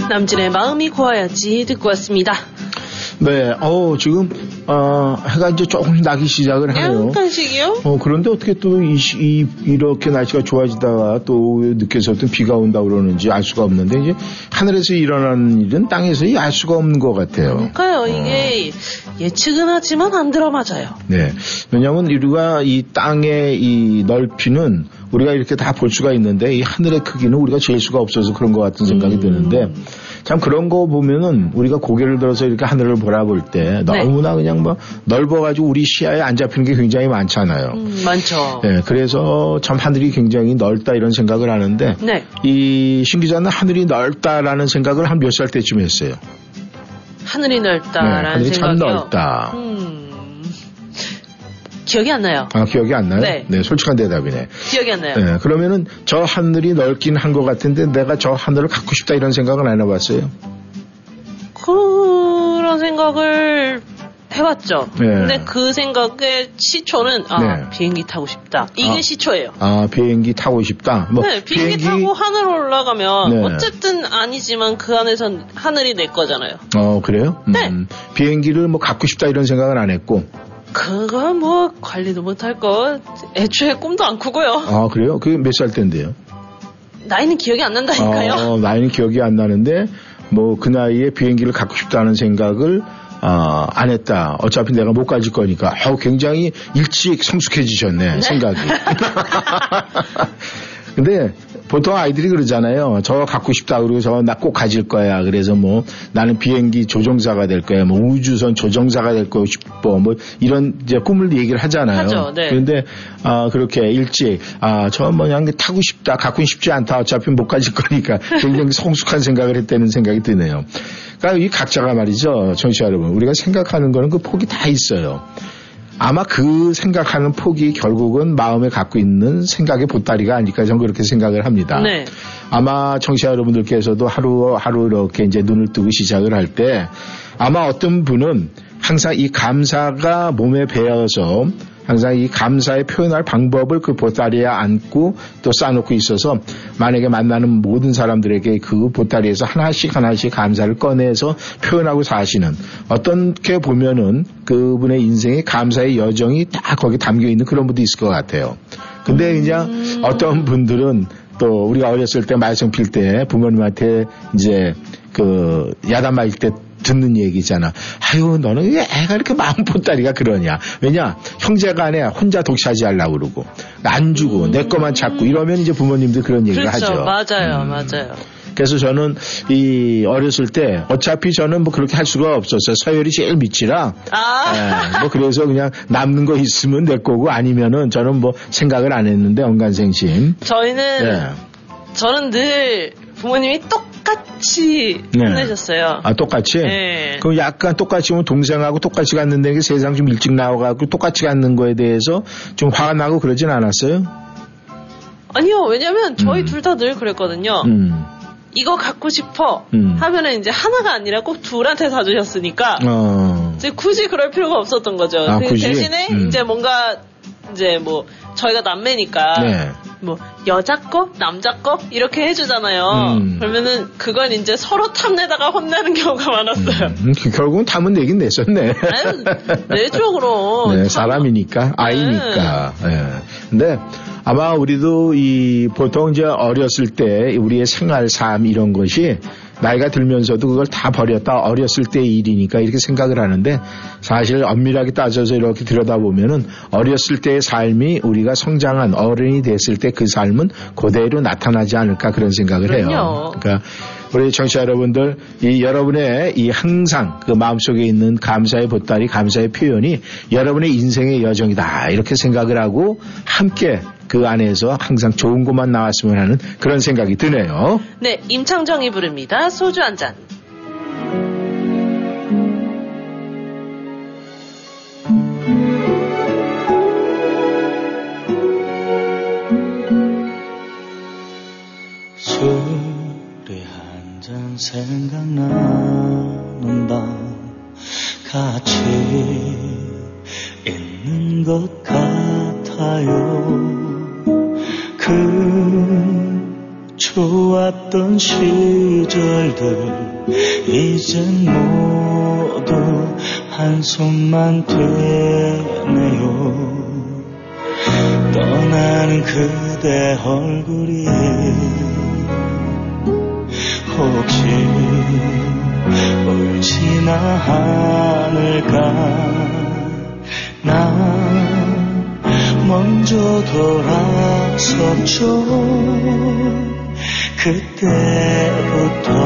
남진의 마음이 고와야지 듣고 왔습니다. 네, 어 지금 어, 해가 이제 조금 나기 시작을 하네요. 약간씩이요? 어, 그런데 어떻게 또 이, 이, 이렇게 날씨가 좋아지다가 또 늦게서부터 비가 온다 그러는지 알 수가 없는데 이제 하늘에서 일어나는 일은 땅에서 알 수가 없는 것 같아요. 그러니까요, 이게 예측은 하지만 안 들어맞아요. 네. 왜냐하면 우리가 이 땅의 이 넓이는 우리가 이렇게 다 볼 수가 있는데 이 하늘의 크기는 우리가 잴 수가 없어서 그런 것 같은 생각이 드는데 참 그런 거 보면은 우리가 고개를 들어서 이렇게 하늘을 바라볼 때 너무나 그냥 뭐 넓어가지고 우리 시야에 안 잡히는 게 굉장히 많잖아요. 음, 많죠. 네, 그래서 참 하늘이 굉장히 넓다 이런 생각을 하는데 네. 이 신기자는 하늘이 넓다라는 생각을 한 몇 살 때쯤 했어요. 하늘이 네, 넓다라는 하늘이 참 생각이요. 넓다. 음, 기억이 안 나요. 아 기억이 안 나요? 네. 솔직한 대답이네. 기억이 안 나요. 네, 그러면은 저 하늘이 넓긴 한 것 같은데 내가 저 하늘을 갖고 싶다 이런 생각은 안 해봤어요. 그런 생각을 해봤죠. 네. 근데 그 생각의 시초는 아 네. 비행기 타고 싶다. 이게 아. 시초예요. 아 비행기 타고 싶다. 뭐 네, 비행기, 타고 하늘 올라가면 네. 어쨌든 아니지만 그 안에선 하늘이 내 거잖아요. 어 그래요? 네. 음, 비행기를 뭐 갖고 싶다 이런 생각은 안 했고. 그거 뭐 관리도 못할 거 애초에 꿈도 안 꾸고요. 아 그래요? 그게 몇 살 때인데요? 나이는 기억이 안 난다니까요. 어, 나이는 기억이 안 나는데 뭐 그 나이에 비행기를 갖고 싶다는 생각을 아, 안 했다. 어차피 내가 못 가질 거니까. 아우, 굉장히 일찍 성숙해지셨네, 생각이. 근데 보통 아이들이 그러잖아요. 저거 갖고 싶다. 그리고 저거 나꼭 가질 거야. 그래서 뭐 나는 비행기 조종사가 될 거야. 뭐 우주선 조종사가 될거 싶어. 뭐 이런 이제 꿈을 얘기를 하잖아요. 하죠, 네. 그런데 아, 그렇게 일찍 아, 저 뭐냐 타고 싶다. 갖고 싶지 않다. 어차피 못 가질 거니까 굉장히 성숙한 생각을 했다는 생각이 드네요. 그러니까 이 각자가 말이죠. 정치 여러분. 우리가 생각하는 거는 그 폭이 다 있어요. 아마 그 생각하는 폭이 결국은 마음에 갖고 있는 생각의 보따리가 아닐까 저는 그렇게 생각을 합니다. 네. 아마 청취자 여러분들께서도 하루하루 이렇게 이제 눈을 뜨고 시작을 할 때 아마 어떤 분은 항상 이 감사가 몸에 배어서 항상 이 감사의 표현할 방법을 그 보따리에 안고 또 쌓아놓고 있어서 만약에 만나는 모든 사람들에게 그 보따리에서 하나씩 하나씩 감사를 꺼내서 표현하고 사시는 어떻게 보면은 그분의 인생의 감사의 여정이 다 거기 담겨 있는 그런 분도 있을 것 같아요. 근데 그냥 어떤 분들은 또 우리가 어렸을 때 말썽 필 때 부모님한테 이제 그 야단 맞을 때 듣는 얘기잖아. 아유, 너는 왜 애가 이렇게 마음 보따리가 그러냐. 왜냐, 형제가 안에 혼자 독차지 하려고 그러고, 안 주고, 내 것만 찾고, 이러면 이제 부모님들 그런 얘기를 그렇죠. 하죠. 맞아요. 음. 맞아요. 그래서 저는 이 어렸을 때 어차피 저는 뭐 그렇게 할 수가 없었어요. 서열이 제일 밑이라. 아. 예, 뭐 그래서 그냥 남는 거 있으면 내 거고 아니면은 저는 뭐 생각을 안 했는데 언간생심. 저희는 예. 저는 늘 부모님이 똑 같이 네. 혼내셨어요. 아 똑같이. 네. 그럼 약간 똑같이 면 동생하고 똑같이 갔는데 이게 세상 좀 일찍 나와가지고 똑같이 갔는 거에 대해서 좀 화가 나고 그러진 않았어요? 아니요, 왜냐면 저희 둘다 늘 그랬거든요. 음. 이거 갖고 싶어 음. 하면은 이제 하나가 아니라 꼭 둘한테 사주셨으니까 어. 이제 굳이 그럴 필요가 없었던 거죠. 아, 그 굳이? 대신에 음. 이제 뭔가 이제 뭐 저희가 남매니까 네. 뭐 여자 거, 남자 거 이렇게 해주잖아요. 음. 그러면은 그건 이제 서로 탐내다가 혼나는 경우가 많았어요. 음, 결국은 탐은 내긴 냈었네. 아유, 내죠 그럼. 네, 사람이니까, 아이니까. 예. 근데 아마 우리도 이 보통 이제 어렸을 때 우리의 생활, 삶 이런 것이 나이가 들면서도 그걸 다 버렸다 어렸을 때 일이니까 이렇게 생각을 하는데 사실 엄밀하게 따져서 이렇게 들여다보면은 어렸을 때의 삶이 우리가 성장한 어른이 됐을 때 그 삶은 그대로 나타나지 않을까 그런 생각을 해요. 그러니까 우리 청취자 여러분들 이 여러분의 이 항상 그 마음속에 있는 감사의 보따리 감사의 표현이 여러분의 인생의 여정이다 이렇게 생각을 하고 함께 그 안에서 항상 좋은 것만 나왔으면 하는 그런 생각이 드네요. 네, 임창정이 부릅니다. 소주 한 잔. 한숨만 되네요. 떠나는 그대 얼굴이 혹시 울지나 않을까? 나 먼저 돌아섰죠. 그때부터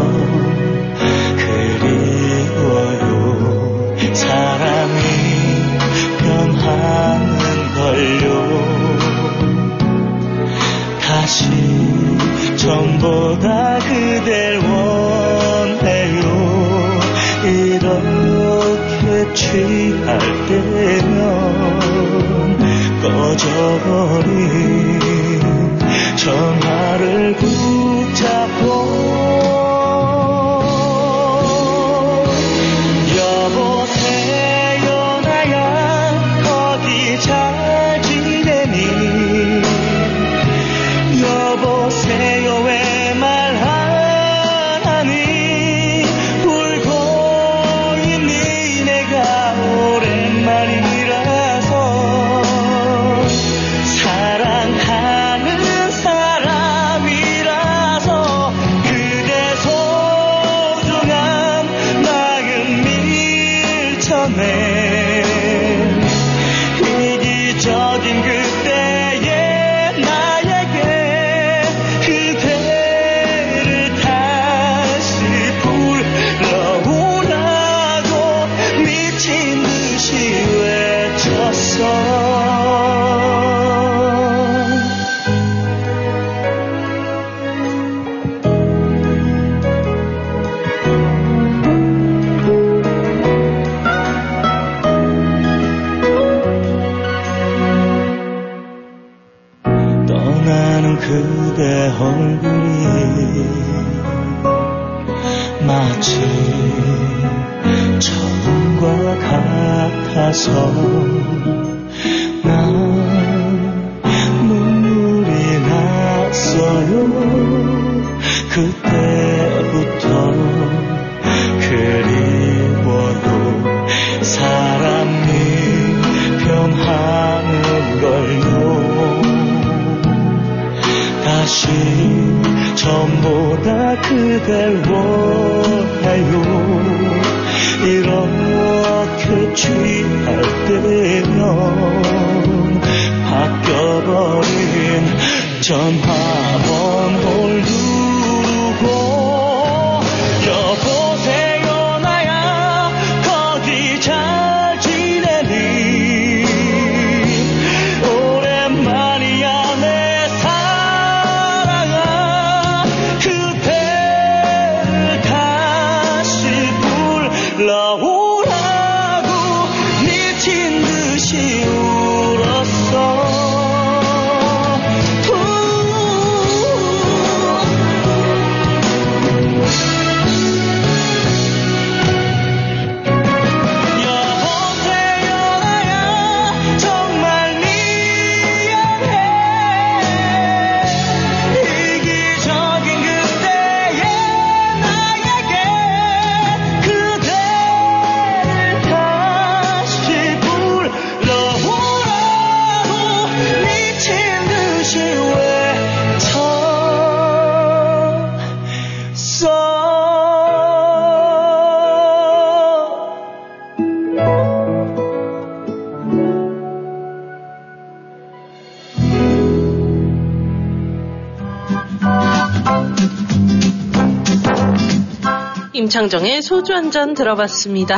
임창정의 소주 한 잔 들어봤습니다.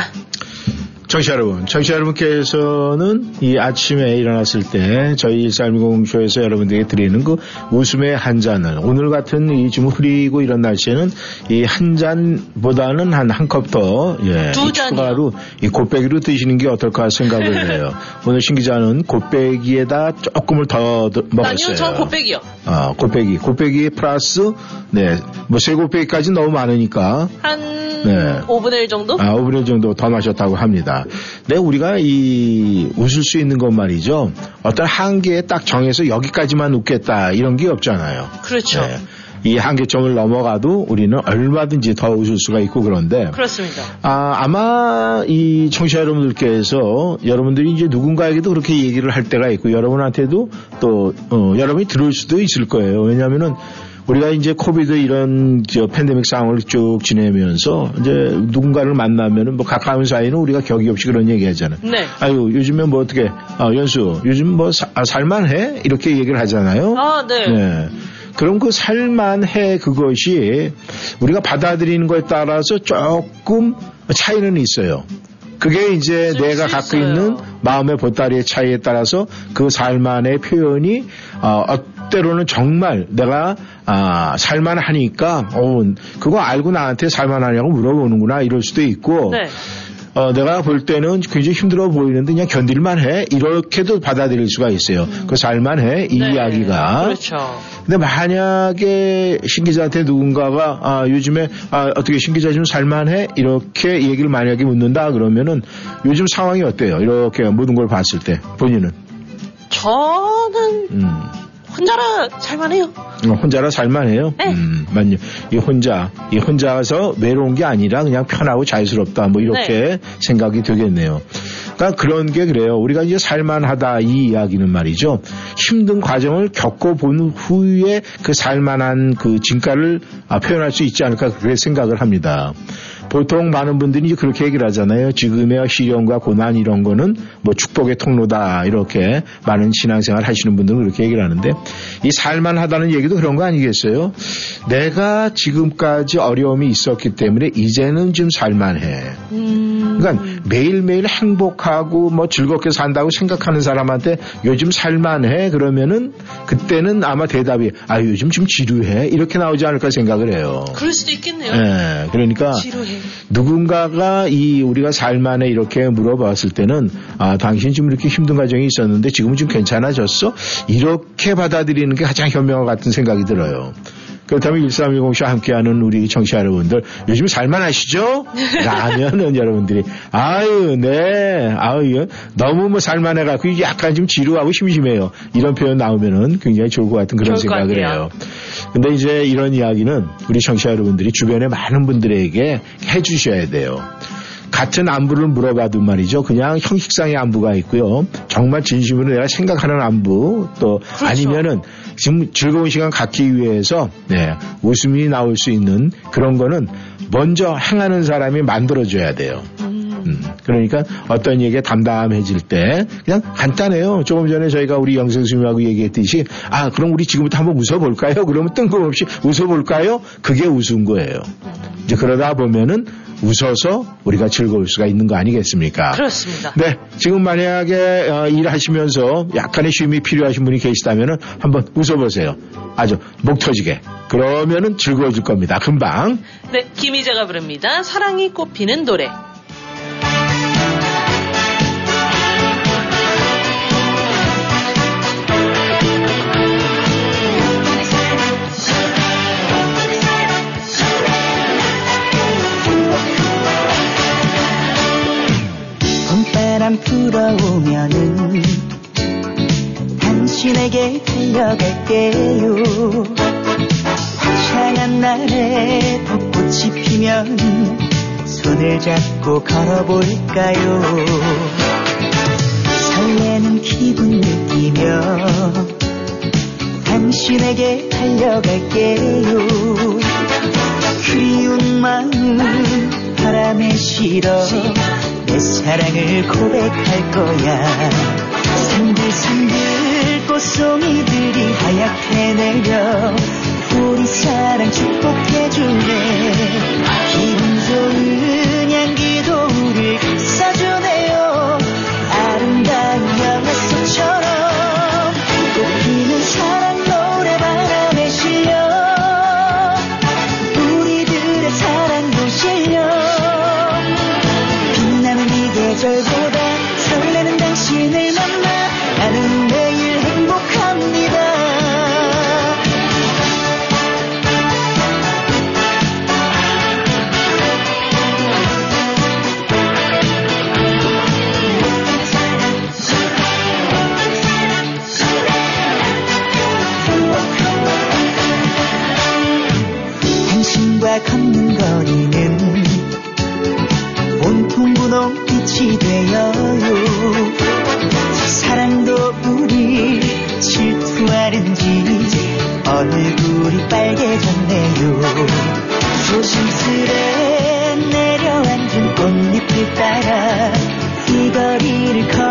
청취자 여러분, 청취자 여러분께서는 이 아침에 일어났을 때 저희 1310쇼에서 여러분들에게 드리는 그 웃음의 한 잔을 오늘 같은 이좀 흐리고 이런 날씨에는 이 한 잔보다는 한 한 컵 더 예, 두 추가로 이 곱빼기로 드시는 게 어떨까 생각을 해요. 오늘 신 기자는 곱빼기에다 조금을 더더 먹었어요. 아니요, 전 곱빼기요. 아, 곱빼기. 곱빼기 플러스, 네. 뭐, 세 곱빼기까지 너무 많으니까, 한 네. 5분의 1 정도? 아, 5분의 1 정도 더 마셨다고 합니다. 네, 우리가 이, 웃을 수 있는 것 말이죠. 어떤 한계에 딱 정해서 여기까지만 웃겠다, 이런 게 없잖아요. 그렇죠. 네. 이 한계점을 넘어가도 우리는 얼마든지 더 웃을 수가 있고 그런데, 그렇습니다. 아, 아마 이 청취자 여러분들께서 여러분들이 이제 누군가에게도 그렇게 얘기를 할 때가 있고 여러분한테도 또 어, 여러분이 들을 수도 있을 거예요. 왜냐하면은 우리가 이제 코비드 이런 저 팬데믹 상황을 쭉 지내면서 이제 누군가를 만나면은 뭐 가까운 사이는 우리가 격이 없이 그런 얘기 하잖아요. 네. 아유 요즘에 뭐 어떻게 아, 연수 요즘 뭐 사- 아, 살만해 이렇게 얘기를 하잖아요. 아, 네. 네. 그럼 그 살만해 그것이 우리가 받아들이는 거에 따라서 조금 차이는 있어요. 그게 이제 내가 수 갖고. 있는 마음의 보따리의 차이에 따라서 그 살만의 표현이 어, 때로는 정말 내가 아, 살만하니까 어, 그거 알고 나한테 살만하냐고 물어보는구나 이럴 수도 있고 네. 어, 내가 볼 때는 굉장히 힘들어 보이는데 그냥 견딜만 해 이렇게도 받아들일 수가 있어요. 그 살만 해 이 네. 이야기가 그렇죠. 근데 만약에 신 기자한테 누군가가 아, 요즘에 아, 어떻게 신 기자 좀 살만 해 이렇게 얘기를 만약에 묻는다 그러면은 요즘 상황이 어때요? 이렇게 모든 걸 봤을 때 본인은 저는 음, 혼자라 살만해요. 어, 혼자라 살만해요. 네. 음, 맞요. 이 혼자 이 혼자서 외로운 게 아니라 그냥 편하고 자유스럽다 뭐 이렇게 네. 생각이 되겠네요. 그러니까 그런 게 그래요. 우리가 이제 살만하다 이 이야기는 말이죠. 힘든 과정을 겪어본 후에 그 살만한 그 진가를 아, 표현할 수 있지 않을까 그렇게 생각을 합니다. 보통 많은 분들이 그렇게 얘기를 하잖아요. 지금의 시련과 고난 이런 거는 뭐 축복의 통로다 이렇게 많은 신앙생활 하시는 분들은 그렇게 얘기를 하는데 이 살만하다는 얘기도 그런 거 아니겠어요? 내가 지금까지 어려움이 있었기 때문에 이제는 좀 살만해. 음, 그러니까 매일매일 행복하고 뭐 즐겁게 산다고 생각하는 사람한테 요즘 살만해 그러면은 그때는 아마 대답이 아 요즘 좀 지루해 이렇게 나오지 않을까 생각을 해요. 그럴 수도 있겠네요. 예, 그러니까 지루해. 누군가가 이 우리가 살만해 이렇게 물어봤을 때는 아 당신 지금 이렇게 힘든 과정이 있었는데 지금은 좀 괜찮아졌어 이렇게 받아들이는 게 가장 현명한 것 같은 생각이 들어요. 그렇다면 1310쇼 함께하는 우리 청취자 여러분들 요즘 살만 하시죠? 라면은 여러분들이 아유 네 아유 너무 뭐 살만해 갖고 약간 좀 지루하고 심심해요 이런 표현 나오면은 굉장히 좋을 것 같은 그런 생각을. 해요. 근데 이제 이런 이야기는 우리 청취자 여러분들이 주변에 많은 분들에게 해주셔야 돼요. 같은 안부를 물어봐도 말이죠. 그냥 형식상의 안부가 있고요. 정말 진심으로 내가 생각하는 안부 또 그렇죠. 아니면은 지금 즐거운 시간 갖기 위해서 네, 웃음이 나올 수 있는 그런 거는 먼저 행하는 사람이 만들어줘야 돼요. 음, 그러니까 어떤 얘기에 담담해질 때 그냥 간단해요. 조금 전에 저희가 우리 영생수님하고 얘기했듯이 아 그럼 우리 지금부터 한번 웃어볼까요? 그러면 뜬금없이 웃어볼까요? 그게 웃은 거예요. 이제 그러다 보면은 웃어서 우리가 즐거울 수가 있는 거 아니겠습니까? 그렇습니다. 네, 지금 만약에 어, 일하시면서 약간의 쉼이 필요하신 분이 계시다면은 한번 웃어보세요. 아주 목 터지게. 그러면은 즐거워질 겁니다. 금방. 네, 김희재가 부릅니다. 사랑이 꽃피는 노래. 바람 불어오면은 당신에게 달려갈게요. 화창한 날에 벚꽃이 피면 손을 잡고 걸어볼까요? 설레는 기분 느끼며 당신에게 달려갈게요. 그리운 마음 바람에 실어 내 사랑을 고백할 거야. 산들산들 꽃송이들이 하얗게 내려 우리 사랑 축복해주네 기분 좋은 향기도 우릴 감싸주네 되어요 사랑도 우리 질투하는지 얼굴이 빨개졌네요. 조심스레 내려앉은 꽃잎을 따라 이 거리를 걸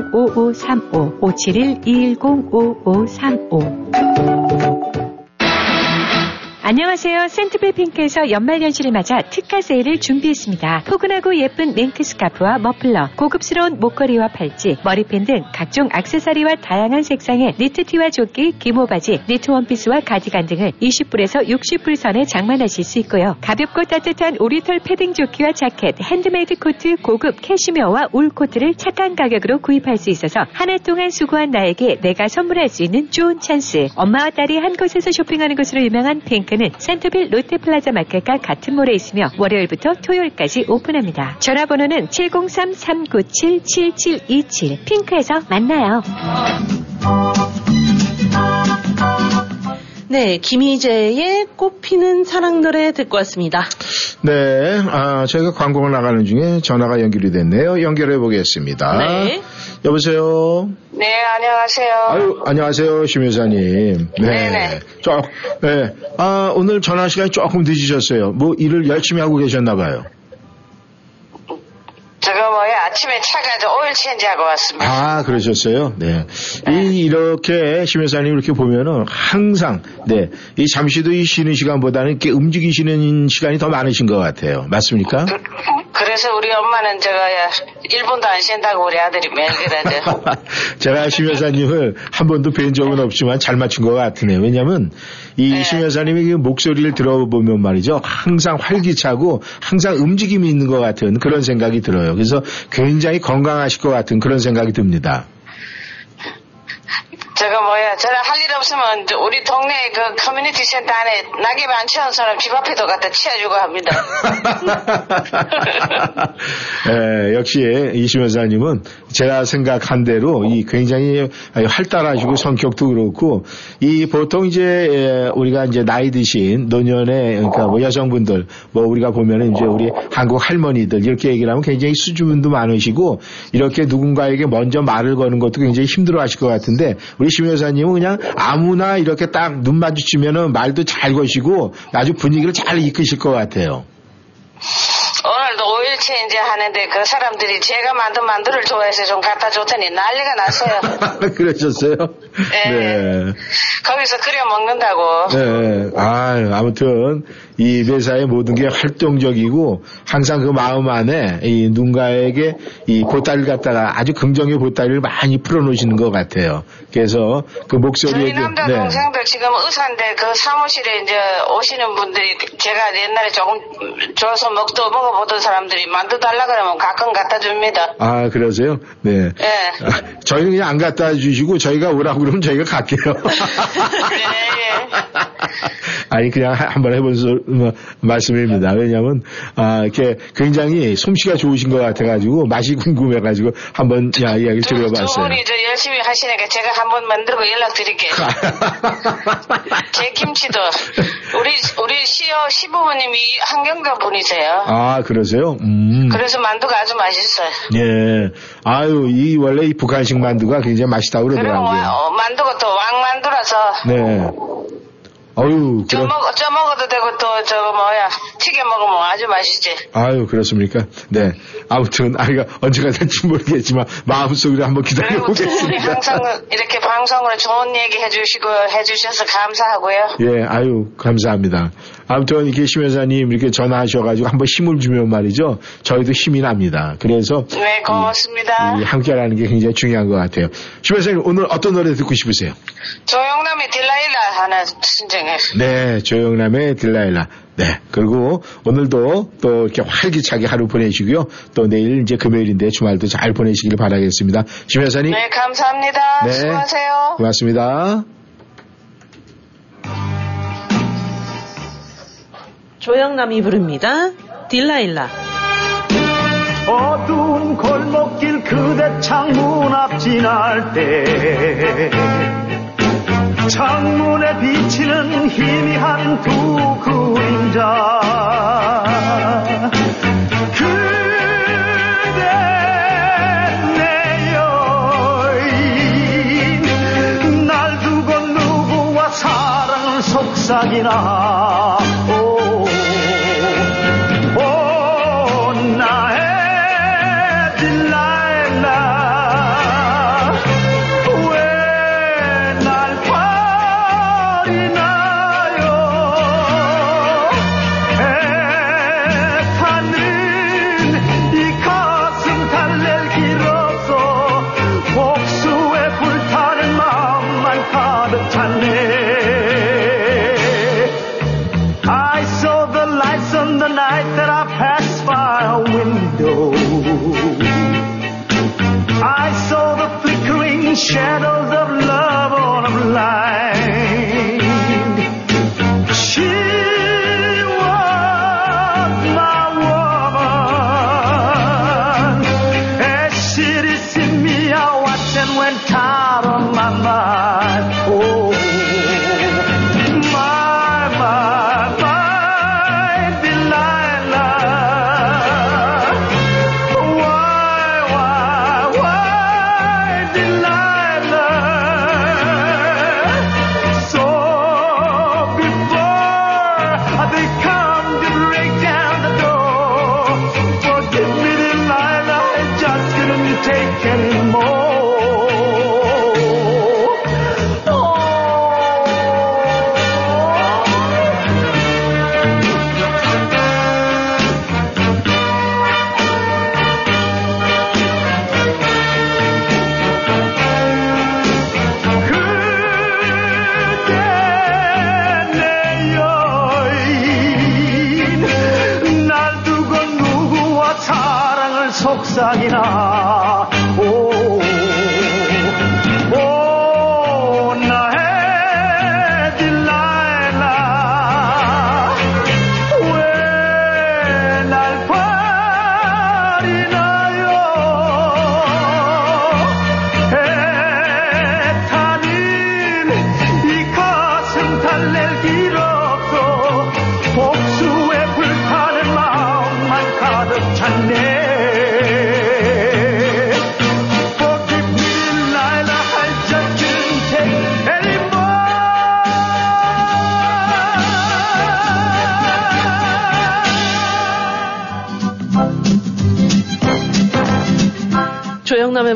571-210-5535 571-210-5535 안녕하세요. 센터빌 핑크에서 연말연시를 맞아 특가 세일을 준비했습니다. 포근하고 예쁜 밍크 스카프와 머플러, 고급스러운 목걸이와 팔찌, 머리핀 등 각종 액세서리와 다양한 색상의 니트티와 조끼, 기모바지, 니트 원피스와 가디건 등을 20불에서 60불 선에 장만하실 수 있고요. 가볍고 따뜻한 오리털 패딩 조끼와 자켓, 핸드메이드 코트, 고급 캐시미어와 울 코트를 착한 가격으로 구입할 수 있어서 한 해 동안 수고한 나에게 내가 선물할 수 있는 좋은 찬스. 엄마와 딸이 한 곳에서 쇼핑하는 것으로 유명한 핑크 는 센터빌 롯데플라자 마켓과 같은 몰에 있으며 월요일부터 토요일까지 오픈합니다. 전화번호는 703-397-7727 핑크에서 만나요. 네, 김희재의 꽃피는 사랑 노래 듣고 왔습니다. 네, 아, 저희가 광고가 나가는 중에 전화가 연결이 됐네요. 연결해 보겠습니다. 네. 여보세요? 네, 안녕하세요. 아유, 안녕하세요, 심 여사님. 네. 네네. 조, 네. 아, 오늘 전화 시간이 조금 늦으셨어요. 뭐 일을 열심히 하고 계셨나 봐요. 저거 뭐야, 아침에 차가 저 오일 체인지하고 왔습니다. 아, 그러셨어요? 네. 이, 이렇게 심 여사님 이렇게 보면은 항상, 네. 이 잠시도 이 쉬는 시간보다는 이렇게 움직이시는 시간이 더 많으신 것 같아요. 맞습니까? 그래서 우리 엄마는 저거야, 1분도 안 쉰다고 우리 아들이 매일 그러죠. 제가 심 여사님을 한 번도 뵌 적은 없지만 잘 맞춘 것 같으네요. 왜냐면 이 심 여사님의 그 목소리를 들어보면 말이죠. 항상 활기차고 항상 움직임이 있는 것 같은 그런 생각이 들어요. 그래서 굉장히 건강하실 것 같은 그런 생각이 듭니다. 저거 뭐야, 저는 할 일 없으면 저 우리 동네 그 community center 안에 낙엽 안 치운 사람 집 앞에도 갖다 치워주고 합니다. 예, 역시 이심 여사님은 제가 생각한 대로 이 굉장히 활달하시고 성격도 그렇고 이 보통 이제 예, 우리가 이제 나이 드신 노년의 그러니까 뭐 여성분들 뭐 우리가 보면은 이제 우리 한국 할머니들 이렇게 얘기를 하면 굉장히 수줍음도 많으시고 이렇게 누군가에게 먼저 말을 거는 것도 굉장히 힘들어 하실 것 같은데 우리 심 여사님은 그냥 아무나 이렇게 딱 눈 마주치면은 말도 잘 거시고 아주 분위기를 잘 이끄실 것 같아요. 오늘도 오일 일체 이제 하는데 그 사람들이 제가 만든 만두를 좋아해서 좀 갖다 줬더니 난리가 났어요. 그러셨어요? 네. 거기서 끓여 먹는다고. 네. 아, 아무튼 이 매사의 모든 게 활동적이고 항상 그 마음 안에 이 누군가에게 이 보따리를 갖다가 아주 긍정의 보따리를 많이 풀어놓으시는 것 같아요. 그래서 그 목소리에 저희 남자 네. 동생들 지금 의사인데 그 사무실에 이제 오시는 분들이 제가 옛날에 조금 줘서 먹도 먹어보던 사람들이 만두 달라 그러면 가끔 갖다 줍니다. 아, 그러세요? 네. 예. 아, 저희는 그냥 안 갖다 주시고 저희가 오라고 그러면 저희가 갈게요. 아니 그냥 하- 한번 해본 소, 뭐, 말씀입니다. 왜냐하면 아, 이렇게 굉장히 솜씨가 좋으신 것 같아가지고 맛이 궁금해가지고 한번 야, 이야기 두 들어봤어요. 분이 저 열심히 하시니까 제가 한번 만들고 연락드릴게요. 제 김치도 우리 우리 시어 시부모님이 한경도 분이세요. 아 그러세요? 음. 그래서 만두가 아주 맛있어요. 예. 아유 이 원래 이 북한식 만두가 굉장히 맛있다고 그리고 그러더라고요. 와- 어, 만두가 또 왕만두라서 네. 어유 쪄, 그럼 먹, 쪄 먹어도 되고 또 저거 뭐야 튀겨 먹으면 아주 맛있지. 아유 그렇습니까? 네. 아무튼 아이가 언제가 될지 모르겠지만 마음속으로 한번 기다려 그리고 두 분이 보겠습니다. 항상 이렇게 방송으로 좋은 얘기 해주시고 해주셔서 감사하고요. 예, 아유, 감사합니다. 아무튼 이렇게 심 여사님 이렇게 전화하셔가지고 한번 힘을 주면 말이죠. 저희도 힘이 납니다. 그래서 네 고맙습니다. 이 함께라는 게 굉장히 중요한 것 같아요. 심 여사님 오늘 어떤 노래 듣고 싶으세요? 조영남의 딜라일라 하나 신청해. 네, 조영남의 딜라일라. 네, 그리고 오늘도 또 이렇게 활기차게 하루 보내시고요. 또 내일 이제 금요일인데 주말도 잘 보내시길 바라겠습니다. 심 여사님. 네 감사합니다. 네. 수고하세요. 고맙습니다. 조영남이 부릅니다. 딜라일라. 어두운 골목길 그대 창문 앞 지날 때 창문에 비치는 희미한 두 그림자 속삭이나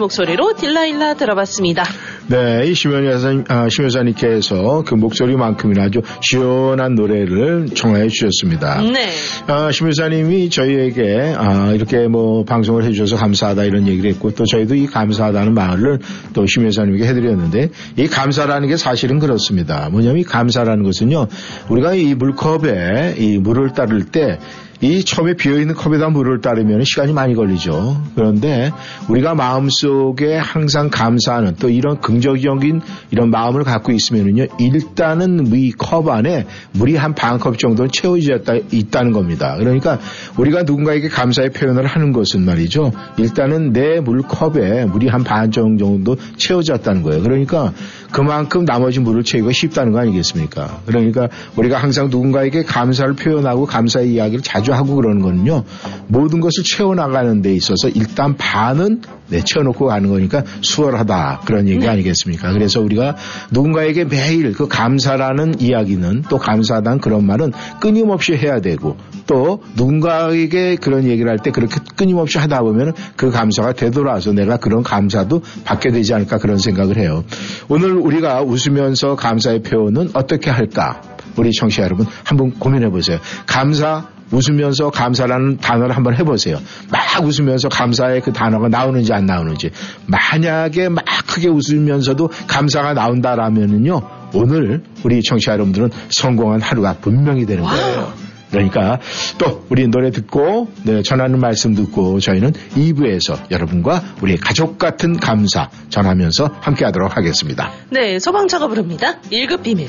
목소리로 딜라일라 들어봤습니다. 네, 이 심현 여사님, 아, 심 여사님께서 그 목소리만큼이나 아주 시원한 노래를 청해 주셨습니다. 네. 아, 심 여사님이 저희에게 아, 이렇게 뭐 방송을 해주셔서 감사하다 이런 얘기를 했고 또 저희도 이 감사하다는 말을 또 심 여사님에게 해드렸는데 이 감사라는 게 사실은 그렇습니다. 뭐냐면 이 감사라는 것은요 우리가 이 물컵에 이 물을 따를 때 이 처음에 비어있는 컵에다 물을 따르면 시간이 많이 걸리죠. 그런데 우리가 마음속에 항상 감사하는 또 이런 긍정적인 이런 마음을 갖고 있으면은요, 일단은 이 컵 안에 물이 한 반 컵 정도는 채워졌다 있다는 겁니다. 그러니까 우리가 누군가에게 감사의 표현을 하는 것은 말이죠. 일단은 내 물컵에 물이 한 반 정도 채워졌다는 거예요. 그러니까 그만큼 나머지 물을 채우기가 쉽다는 거 아니겠습니까? 그러니까 우리가 항상 누군가에게 감사를 표현하고 감사의 이야기를 자주 하고 그러는 거는요. 모든 것을 채워나가는 데 있어서 일단 반은 내 채워놓고 가는 거니까 수월하다 그런 얘기 아니겠습니까? 그래서 우리가 누군가에게 매일 그 감사라는 이야기는 또 감사하다는 그런 말은 끊임없이 해야 되고 또 누군가에게 그런 얘기를 할 때 그렇게 끊임없이 하다 보면 그 감사가 되돌아와서 내가 그런 감사도 받게 되지 않을까 그런 생각을 해요. 오늘 우리가 웃으면서 감사의 표현은 어떻게 할까? 우리 청취자 여러분 한번 고민해 보세요. 감사 웃으면서 감사라는 단어를 한번 해보세요. 막 웃으면서 감사의 그 단어가 나오는지 안 나오는지. 만약에 막 크게 웃으면서도 감사가 나온다라면은요, 오늘 우리 청취자 여러분들은 성공한 하루가 분명히 되는 거예요. 그러니까 또 우리 노래 듣고 네, 전하는 말씀 듣고 저희는 2부에서 여러분과 우리 가족 같은 감사 전하면서 함께 하도록 하겠습니다. 네, 소방차가 부릅니다. 1급 비밀.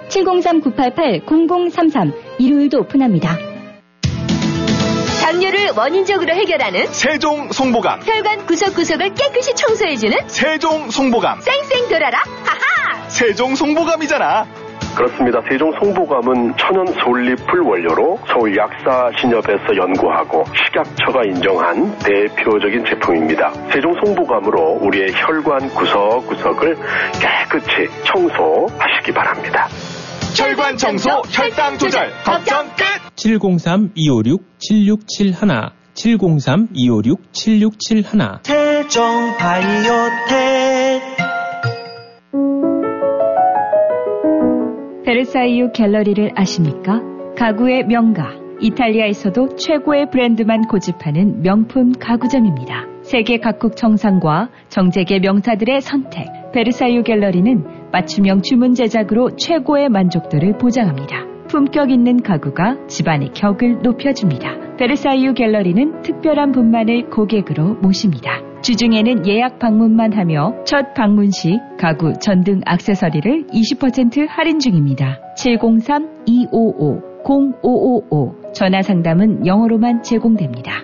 703-988-0033 일요일도 오픈합니다. 당뇨를 원인적으로 해결하는 세종 송보감 혈관 구석구석을 깨끗이 청소해주는 세종 송보감 쌩쌩 돌아라 하하 세종 송보감이잖아 그렇습니다. 세종 송보감은 천연 솔잎을 원료로 서울 약사 신협에서 연구하고 식약처가 인정한 대표적인 제품입니다. 세종 송보감으로 우리의 혈관 구석구석을 깨끗이 청소하시기 바랍니다. 혈관 청소, 혈당 조절, 걱정 끝! 703-256-7671 703-256-7671 세종 바이오텍 베르사이유 갤러리를 아십니까? 가구의 명가. 이탈리아에서도 최고의 브랜드만 고집하는 명품 가구점입니다. 세계 각국 정상과 정재계 명사들의 선택. 베르사이유 갤러리는 맞춤형 주문 제작으로 최고의 만족도를 보장합니다. 품격 있는 가구가 집안의 격을 높여줍니다. 베르사이유 갤러리는 특별한 분만을 고객으로 모십니다. 주중에는 예약 방문만 하며 첫 방문 시 가구 전등 액세서리를 20% 할인 중입니다. 703-255-0555 전화 상담은 영어로만 제공됩니다.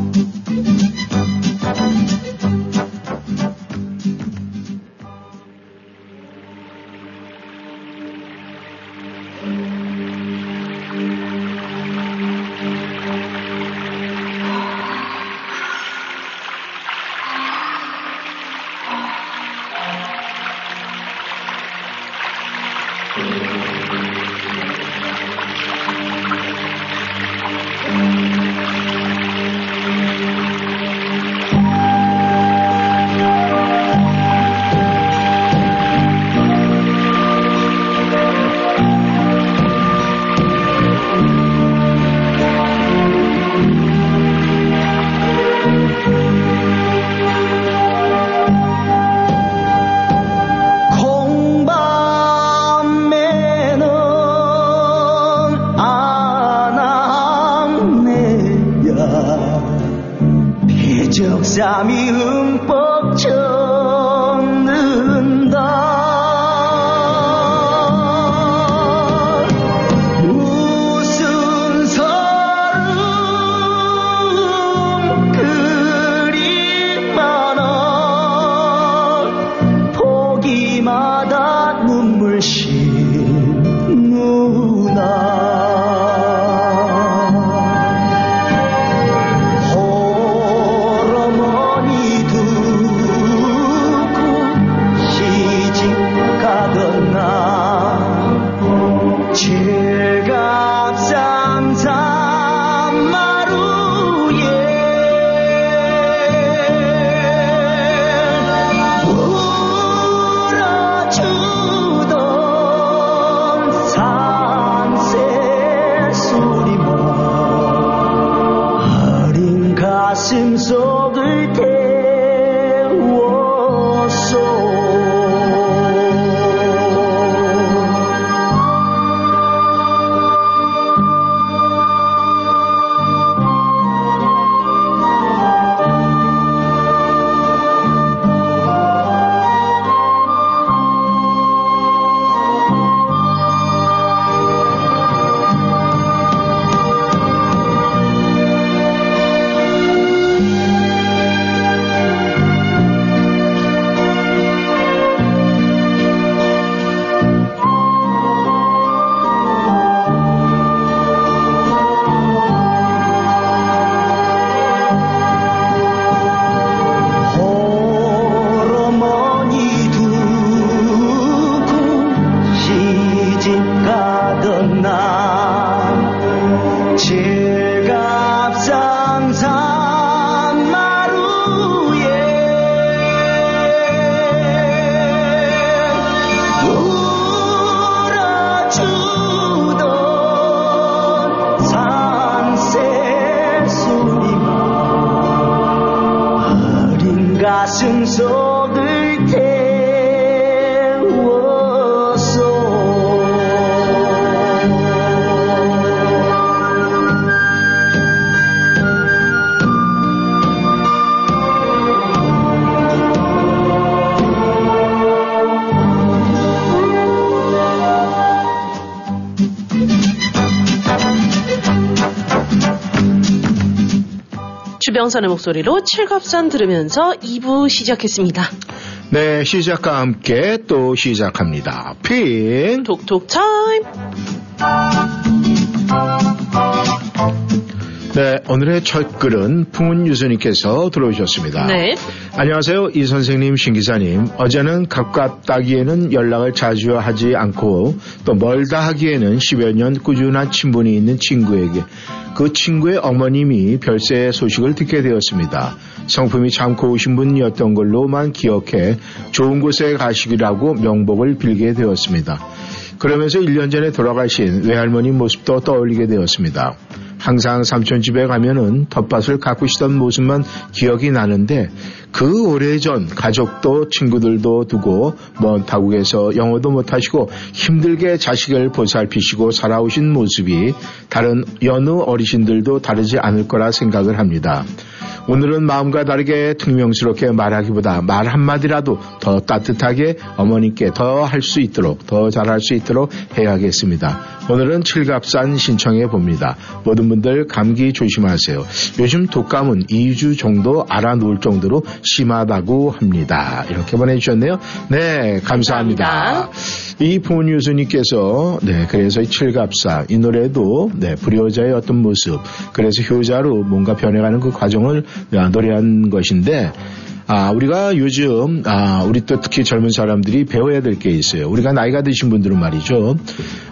주병선의 목소리로 칠갑산 들으면서 2부 시작했습니다. 네, 시작과 함께 또 시작합니다. 핑 톡톡 타임. 네, 오늘의 첫 글은 풍은 유수님께서 들어오셨습니다. 네. 안녕하세요, 이 선생님, 신 기사님. 어제는 가깝다기에는 연락을 자주 하지 않고 또 멀다 하기에는 10여 년 꾸준한 친분이 있는 친구에게 그 친구의 어머님이 별세 소식을 듣게 되었습니다. 성품이 참 고우신 분이었던 걸로만 기억해 좋은 곳에 가시기라고 명복을 빌게 되었습니다. 그러면서 1년 전에 돌아가신 외할머니 모습도 떠올리게 되었습니다. 항상 삼촌 집에 가면은 텃밭을 가꾸시던 모습만 기억이 나는데 그 오래전 가족도 친구들도 두고 먼 타국에서 영어도 못하시고 힘들게 자식을 보살피시고 살아오신 모습이 다른 여느 어르신들도 다르지 않을 거라 생각을 합니다. 오늘은 마음과 다르게 퉁명스럽게 말하기보다 말 한마디라도 더 따뜻하게 어머님께 더 할 수 있도록 더 잘할 수 있도록 해야겠습니다. 오늘은 칠갑산 신청해 봅니다. 모든 분들 감기 조심하세요. 요즘 독감은 2주 정도 알아놓을 정도로 심하다고 합니다. 이렇게 보내주셨네요. 네, 감사합니다. 이 부모유수님께서 네 그래서 이 칠갑사 이 노래도 네 불효자의 어떤 모습 그래서 효자로 뭔가 변해가는 그 과정을 아, 노래한 것인데 아, 우리가 요즘, 아, 우리 또 특히 젊은 사람들이 배워야 될 게 있어요. 우리가 나이가 드신 분들은 말이죠.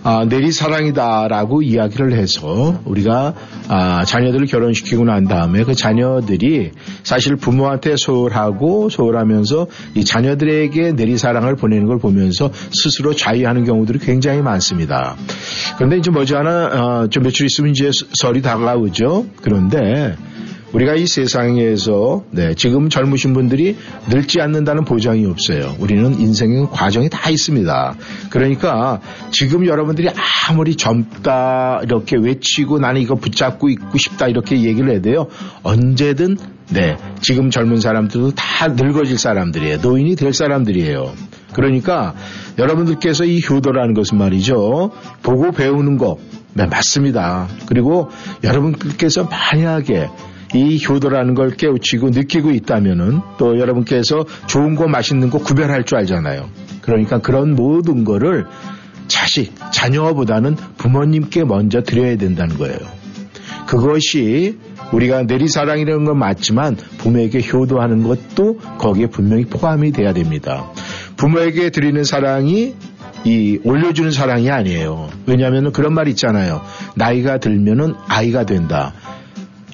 아, 내리 사랑이다라고 이야기를 해서 우리가, 아, 자녀들을 결혼시키고 난 다음에 그 자녀들이 사실 부모한테 소홀하고 소홀하면서 이 자녀들에게 내리 사랑을 보내는 걸 보면서 스스로 자위하는 경우들이 굉장히 많습니다. 그런데 이제 머지않아, 어, 좀 며칠 있으면 이제 설이 다가오죠. 그런데 우리가 이 세상에서 네, 지금 젊으신 분들이 늙지 않는다는 보장이 없어요. 우리는 인생의 과정이 다 있습니다. 그러니까 지금 여러분들이 아무리 젊다 이렇게 외치고 나는 이거 붙잡고 있고 싶다 이렇게 얘기를 해도요. 언제든 네, 지금 젊은 사람들도 다 늙어질 사람들이에요. 노인이 될 사람들이에요. 그러니까 여러분들께서 이 효도라는 것은 말이죠. 보고 배우는 거 네, 맞습니다. 그리고 여러분들께서 만약에 이 효도라는 걸 깨우치고 느끼고 있다면은 또 여러분께서 좋은 거 맛있는 거 구별할 줄 알잖아요. 그러니까 그런 모든 거를 자식, 자녀보다는 부모님께 먼저 드려야 된다는 거예요. 그것이 우리가 내리사랑이라는 건 맞지만 부모에게 효도하는 것도 거기에 분명히 포함이 돼야 됩니다. 부모에게 드리는 사랑이 이 올려주는 사랑이 아니에요. 왜냐하면 그런 말 있잖아요. 나이가 들면은 아이가 된다.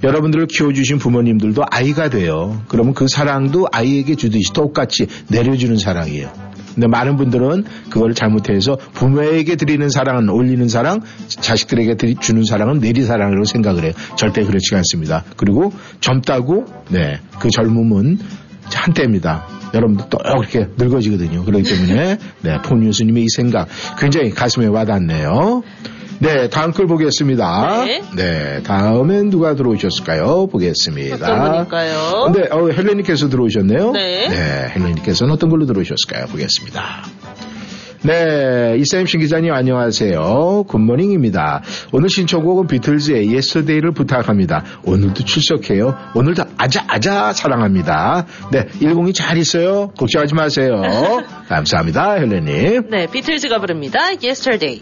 여러분들을 키워주신 부모님들도 아이가 돼요. 그러면 그 사랑도 아이에게 주듯이 똑같이 내려주는 사랑이에요. 근데 많은 분들은 그걸 잘못해서 부모에게 드리는 사랑은 올리는 사랑, 자식들에게 드리, 주는 사랑은 내리 사랑이라고 생각을 해요. 절대 그렇지 않습니다. 그리고 젊다고, 네, 그 젊음은 한때입니다. 여러분들 또 이렇게 늙어지거든요. 그렇기 때문에, 네, 폰뉴스님의 이 생각 굉장히 가슴에 와닿네요. 네, 다음 글 보겠습니다. 네. 네, 다음엔 누가 들어오셨을까요? 보겠습니다. 어떤 분일까요? 네, 어, 헬레님께서 들어오셨네요. 네. 헬레님께서는 어떤 걸로 들어오셨을까요? 보겠습니다. 네, 이쌤 신 기자님 안녕하세요. Good morning입니다. 오늘 신청곡은 비틀즈의 Yesterday를 부탁합니다. 오늘도 출석해요. 오늘도 아자 아자 사랑합니다. 네, 10이 잘 있어요. 걱정하지 마세요. 감사합니다, 헬레님. 네, 비틀즈가 부릅니다. Yesterday.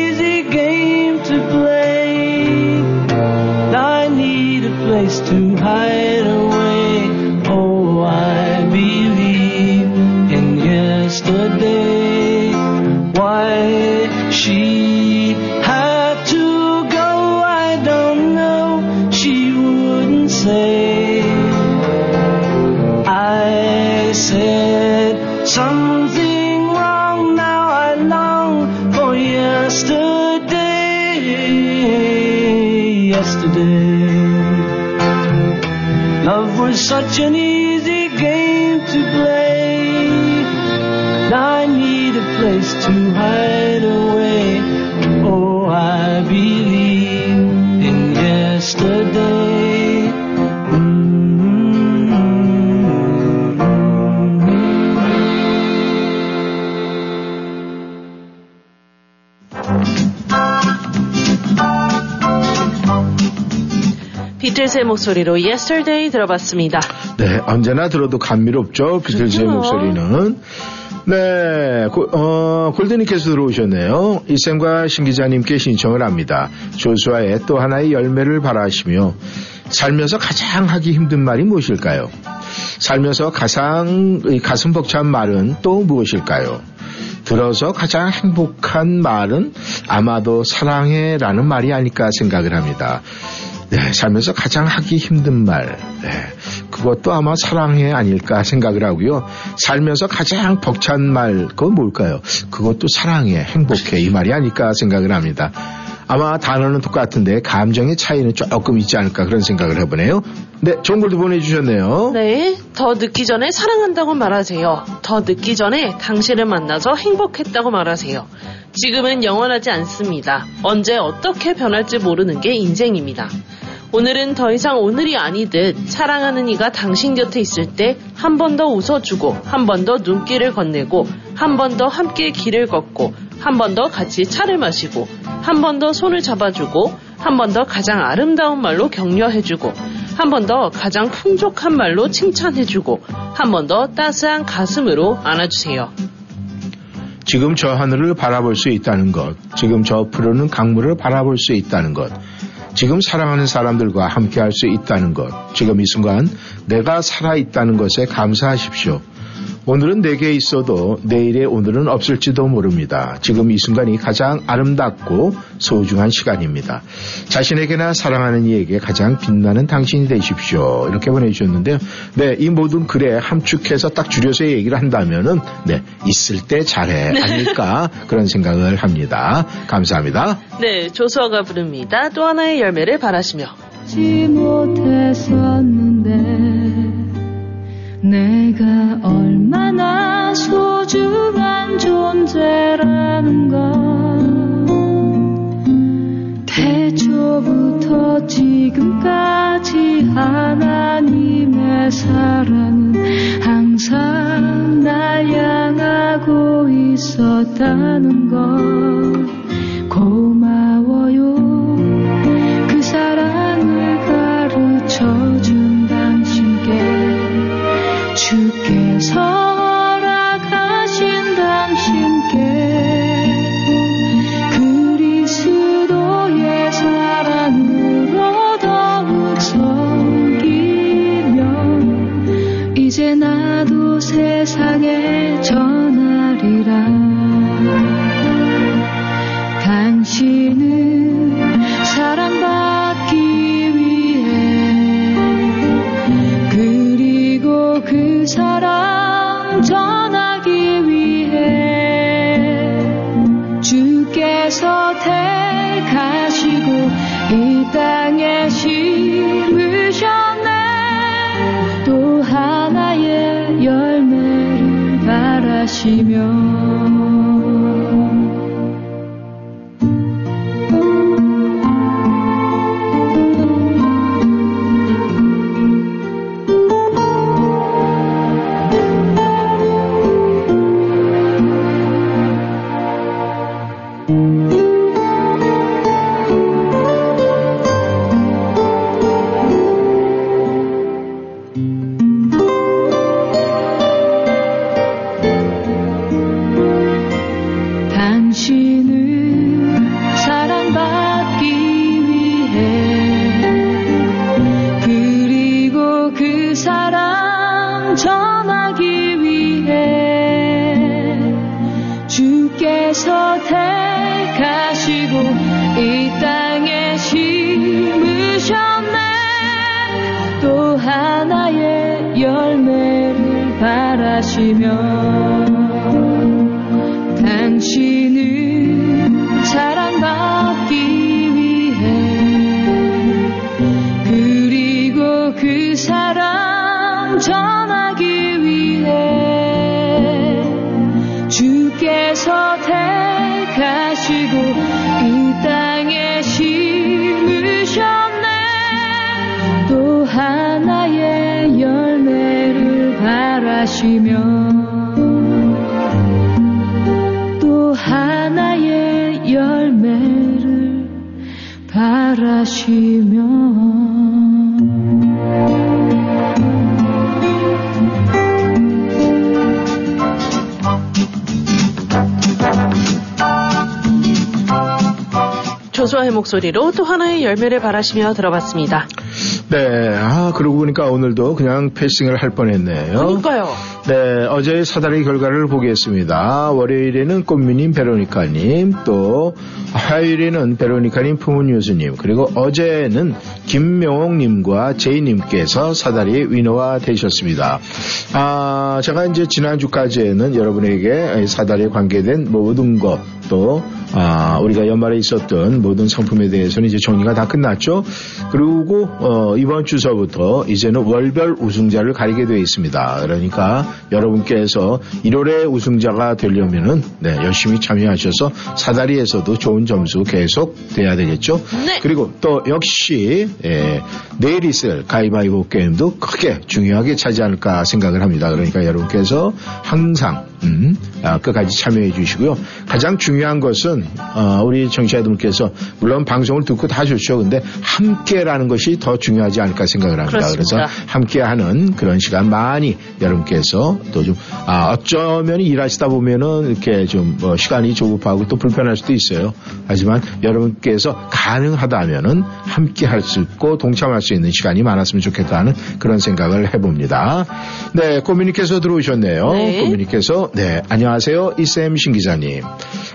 to play. I need a place to hide. Such an easy game to play. I need a place to hide 비틀스의 목소리로 Yesterday 들어봤습니다. 네, 언제나 들어도 감미롭죠. 비틀즈의 그렇죠. 목소리는. 네, 고- 어, 골드님께서 들어오셨네요. 이쌤과 신 기자님께 신청을 합니다. 조수아의 또 하나의 열매를 바라시며 살면서 가장 하기 힘든 말이 무엇일까요? 살면서 가장 이 가슴 벅찬 말은 또 무엇일까요? 들어서 가장 행복한 말은 아마도 사랑해라는 말이 아닐까 생각을 합니다. 네, 살면서 가장 하기 힘든 말, 네, 그것도 아마 사랑해 아닐까 생각을 하고요. 살면서 가장 벅찬 말, 그건 뭘까요? 그것도 사랑해, 행복해 이 말이 아닐까 생각을 합니다. 아마 단어는 똑같은데 감정의 차이는 조금 있지 않을까 그런 생각을 해보네요. 네, 좋은 글도 보내주셨네요. 네, 더 늦기 전에 사랑한다고 말하세요. 더 늦기 전에 당신을 만나서 행복했다고 말하세요. 지금은 영원하지 않습니다. 언제 어떻게 변할지 모르는 게 인생입니다. 오늘은 더 이상 오늘이 아니듯 사랑하는 이가 당신 곁에 있을 때 한 번 더 웃어주고 한 번 더 눈길을 건네고 한 번 더 함께 길을 걷고 한 번 더 같이 차를 마시고 한 번 더 손을 잡아주고 한 번 더 가장 아름다운 말로 격려해주고 한 번 더 가장 풍족한 말로 칭찬해주고 한 번 더 따스한 가슴으로 안아주세요. 지금 저 하늘을 바라볼 수 있다는 것, 지금 저 푸르는 강물을 바라볼 수 있다는 것, 지금 사랑하는 사람들과 함께 할 수 있다는 것, 지금 이 순간 내가 살아있다는 것에 감사하십시오. 오늘은 내게 있어도 내일의 오늘은 없을지도 모릅니다. 지금 이 순간이 가장 아름답고 소중한 시간입니다. 자신에게나 사랑하는 이에게 가장 빛나는 당신이 되십시오. 이렇게 보내주셨는데요. 네, 이 모든 글에 함축해서 딱 줄여서 얘기를 한다면은, 네, 있을 때 잘해. 아닐까. 그런 생각을 합니다. 감사합니다. 네, 조수아가 부릅니다. 또 하나의 열매를 바라시며. 지 못했었는데 내가 얼마나 소중한 존재라는 걸. 태초부터 지금까지 하나님의 사랑은 항상 날 향하고 있었다는 걸. 고마워요 주 주시며 목소리로 또 하나의 열매를 바라시며 들어봤습니다. 네, 아, 그러고 보니까 오늘도 그냥 패싱을 할 뻔했네요. 그러니까요. 네, 어제의 사다리 결과를 보겠습니다. 월요일에는 꽃미님 베로니카님, 또 화요일에는 베로니카님 풍은유수님, 그리고 어제는 김명옥님과 제이님께서 사다리 위너가 되셨습니다. 아, 제가 이제 지난주까지는 여러분에게 사다리에 관계된 모든 것, 또, 아, 우리가 연말에 있었던 모든 상품에 대해서는 이제 정리가 다 끝났죠. 그리고, 어, 이번 주서부터 이제는 월별 우승자를 가리게 되어 있습니다. 그러니까 여러분께서 1월에 우승자가 되려면은, 네, 열심히 참여하셔서 사다리에서도 좋은 점수 계속 돼야 되겠죠. 그리고 또 역시, 예, 내일 있을 가위바위보 게임도 크게 중요하게 차지 않을까 생각을 합니다. 그러니까 여러분께서 항상, 음, 아, 끝까지 참여해 주시고요. 가장 중요한 것은 어, 우리 청취자분께서 물론 방송을 듣고 다 좋죠. 근데 함께라는 것이 더 중요하지 않을까 생각을 합니다. 래서 그렇습니다. 함께하는 그런 시간 많이 여러분께서 또좀 아, 어쩌면 일하시다 보면은 이렇게 좀 뭐 시간이 조급하고 또 불편할 수도 있어요. 하지만 여러분께서 가능하다면은 함께 할 수 있고 동참할 수 있는 시간이 많았으면 좋겠다는 그런 생각을 해봅니다. 네, 꼬미님께서 들어오셨네요. 네. 꼬미님께서 네, 안녕하세요. 이쌤 신 기자님.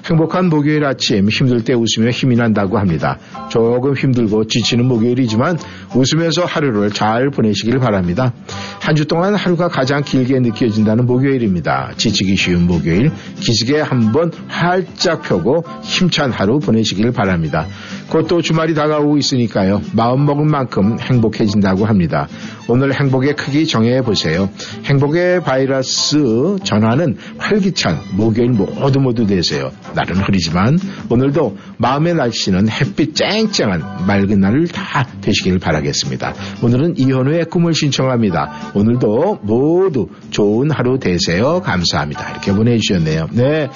행복한 목요일 아침 힘들 때 웃으며 힘이 난다고 합니다. 조금 힘들고 지치는 목요일이지만 웃으면서 하루를 잘 보내시길 바랍니다. 한 주 동안 하루가 가장 길게 느껴진다는 목요일입니다. 지치기 쉬운 목요일 기지개 한번 활짝 펴고 힘찬 하루 보내시길 바랍니다. 곧 또 주말이 다가오고 있으니까요. 마음먹은 만큼 행복해진다고 합니다. 오늘 행복의 크기 정해 보세요. 행복의 바이러스 전환은 활기찬 목요일 모두 모두 되세요. 날은 흐리지만 오늘도 마음의 날씨는 햇빛 쨍쨍한 맑은 날을 다 되시길 바라겠습니다. 오늘은 이현우의 꿈을 신청합니다. 오늘도 모두 좋은 하루 되세요. 감사합니다. 이렇게 보내주셨네요. 네,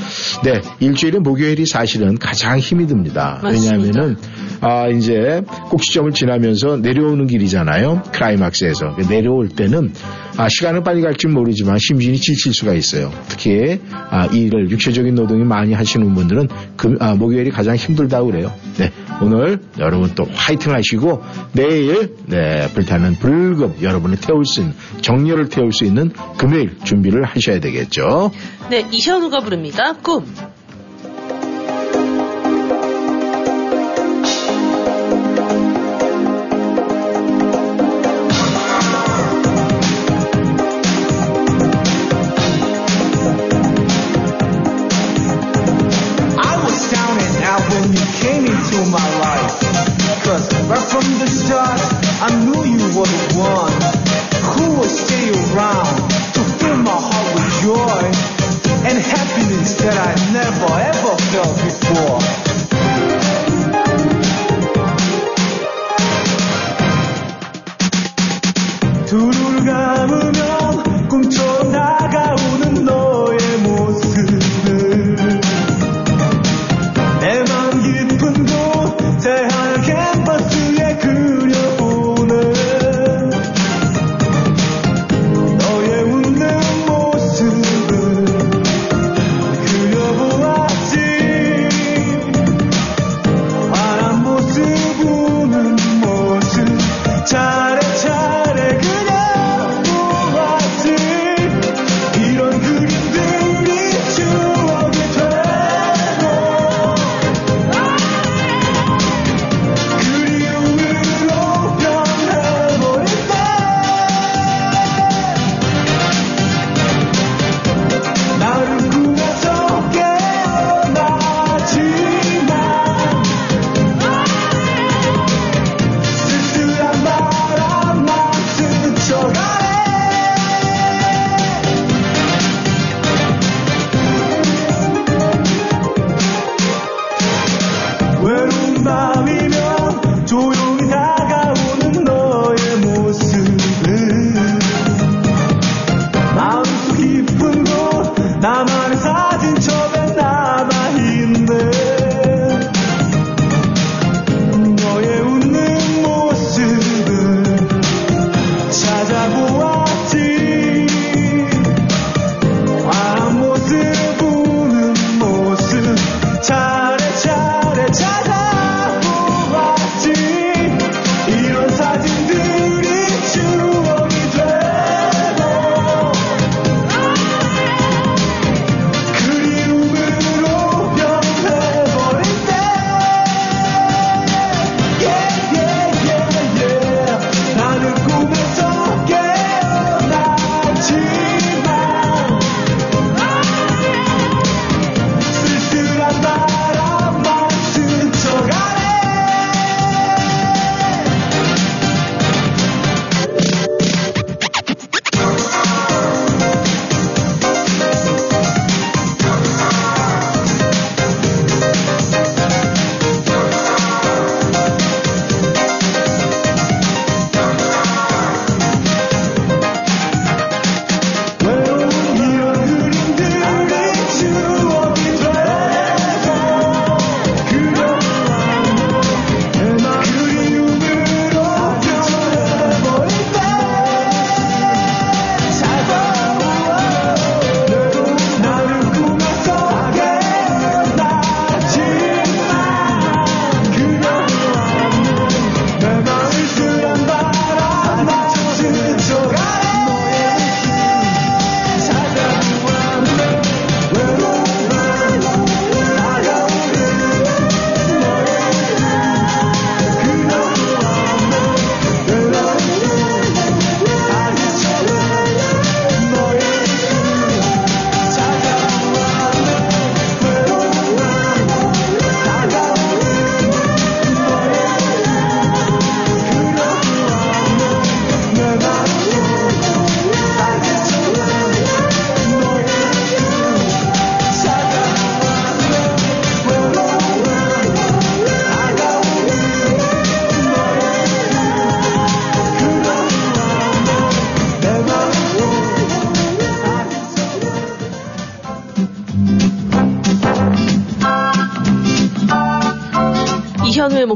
네 일주일에 목요일이 사실은 가장 힘이 듭니다. 맞습니다. 왜냐하면은 아 이제 꼭지점을 지나면서 내려오는 길이잖아요. 클라이막스에서 내려올 때는 아 시간은 빨리 갈지 모르지만 심신이 지칠 수가 있어요. 특히 아 일을 육체적인 노동이 많이 하시는 분들은 금, 아, 목요일이 가장 힘들다고 그래요. 네 오늘 여러분 또 화이팅 하시고 내일 네 불타는 불금 여러분을 태울 수 있는 정열을 태울 수 있는 금요일 준비를 하셔야 되겠죠. 네, 이현우가 부릅니다. 꿈.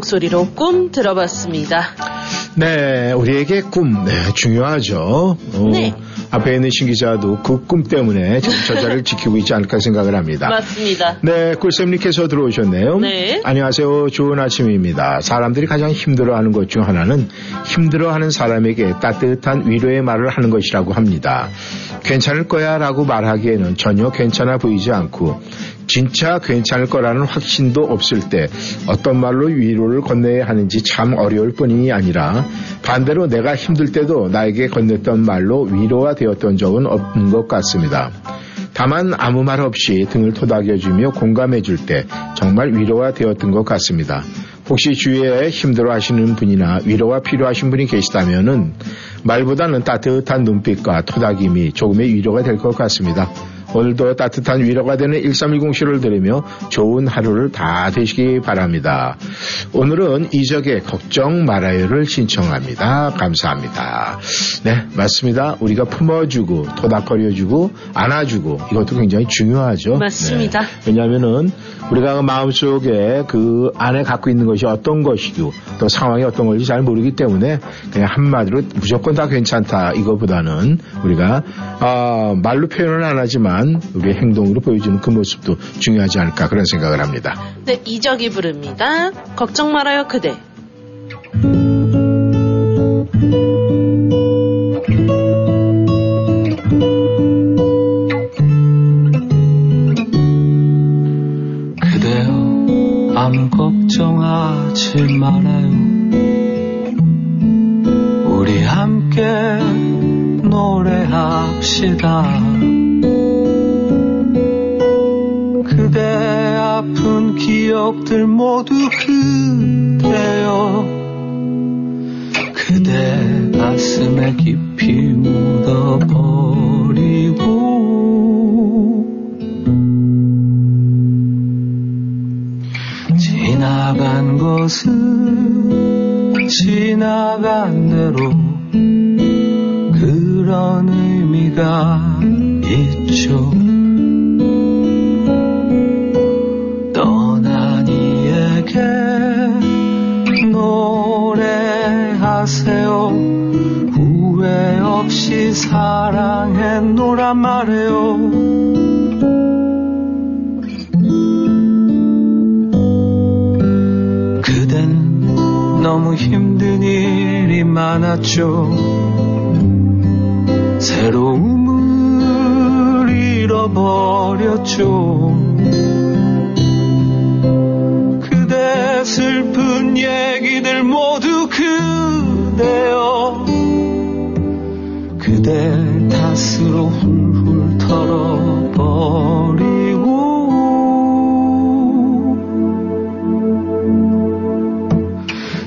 목소리로 꿈 들어봤습니다. 네, 우리에게 꿈, 네, 중요하죠. 어, 네. 앞에 있는 신 기자도 그 꿈 때문에 지금 저 자리를 지키고 있지 않을까 생각을 합니다. 맞습니다. 네, 꿀쌤님께서 들어오셨네요. 네. 안녕하세요. 좋은 아침입니다. 사람들이 가장 힘들어하는 것 중 하나는 힘들어하는 사람에게 따뜻한 위로의 말을 하는 것이라고 합니다. 괜찮을 거야 라고 말하기에는 전혀 괜찮아 보이지 않고 진짜 괜찮을 거라는 확신도 없을 때 어떤 말로 위로를 건네야 하는지 참 어려울 뿐이 아니라 반대로 내가 힘들 때도 나에게 건넸던 말로 위로가 되었던 적은 없는 것 같습니다. 다만 아무 말 없이 등을 토닥여주며 공감해줄 때 정말 위로가 되었던 것 같습니다. 혹시 주위에 힘들어 하시는 분이나 위로가 필요하신 분이 계시다면은 말보다는 따뜻한 눈빛과 토닥임이 조금의 위로가 될 것 같습니다. 오늘도 따뜻한 위로가 되는 1310쇼를 들으며 좋은 하루를 다 되시기 바랍니다. 오늘은 이적의 걱정 말아요를 신청합니다. 감사합니다. 네, 맞습니다. 우리가 품어주고 토닥거려주고 안아주고 이것도 굉장히 중요하죠. 맞습니다. 네. 왜냐하면은 우리가 마음속에 그 안에 갖고 있는 것이 어떤 것이고 또 상황이 어떤 건지 잘 모르기 때문에 그냥 한마디로 무조건 다 괜찮다 이거보다는 우리가 아, 말로 표현은 안 하지만 우리의 행동으로 보여주는 그 모습도 중요하지 않을까 그런 생각을 합니다. 네, 이적이 부릅니다. 걱정 말아요, 그대. 그대여 아무 걱정하지 말아요 우리 함께 노래합시다 아픈 기억들 모두 그대여 그대 가슴에 깊이 묻어버리고 지나간 것은 지나간 대로 그런 의미가 있죠. 노래하세요. 후회 없이 사랑했노란 말해요. 그댄 너무 힘든 일이 많았죠. 새로움을 잃어버렸죠. 슬픈 얘기들 모두 그 대여. 그대 탓으로 훌훌 털어버리고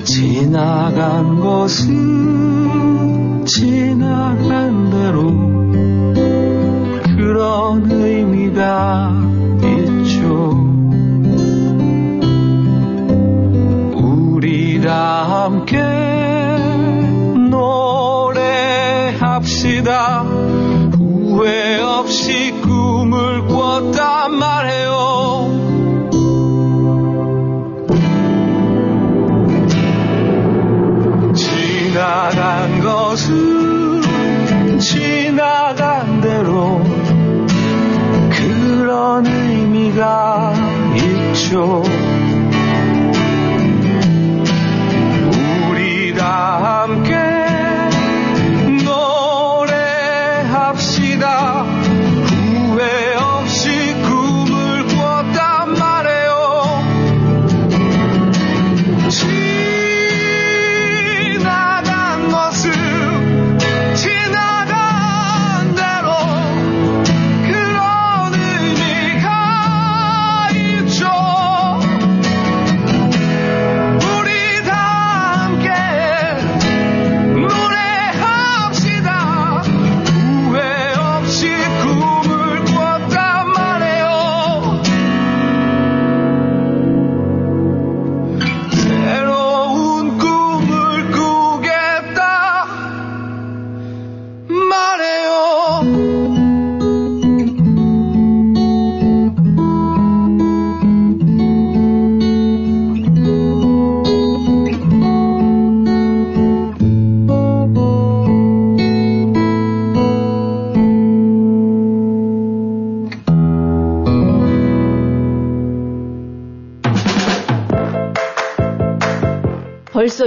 지나간 것은 지나간 대로 그런 의미가 있죠. 우리가 의미가 있죠. 우리가 함께 노래합시다.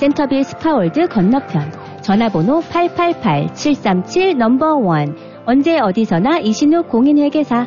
센터빌 스파월드 건너편 전화번호 888-737 number one 언제 어디서나 이신욱 공인회계사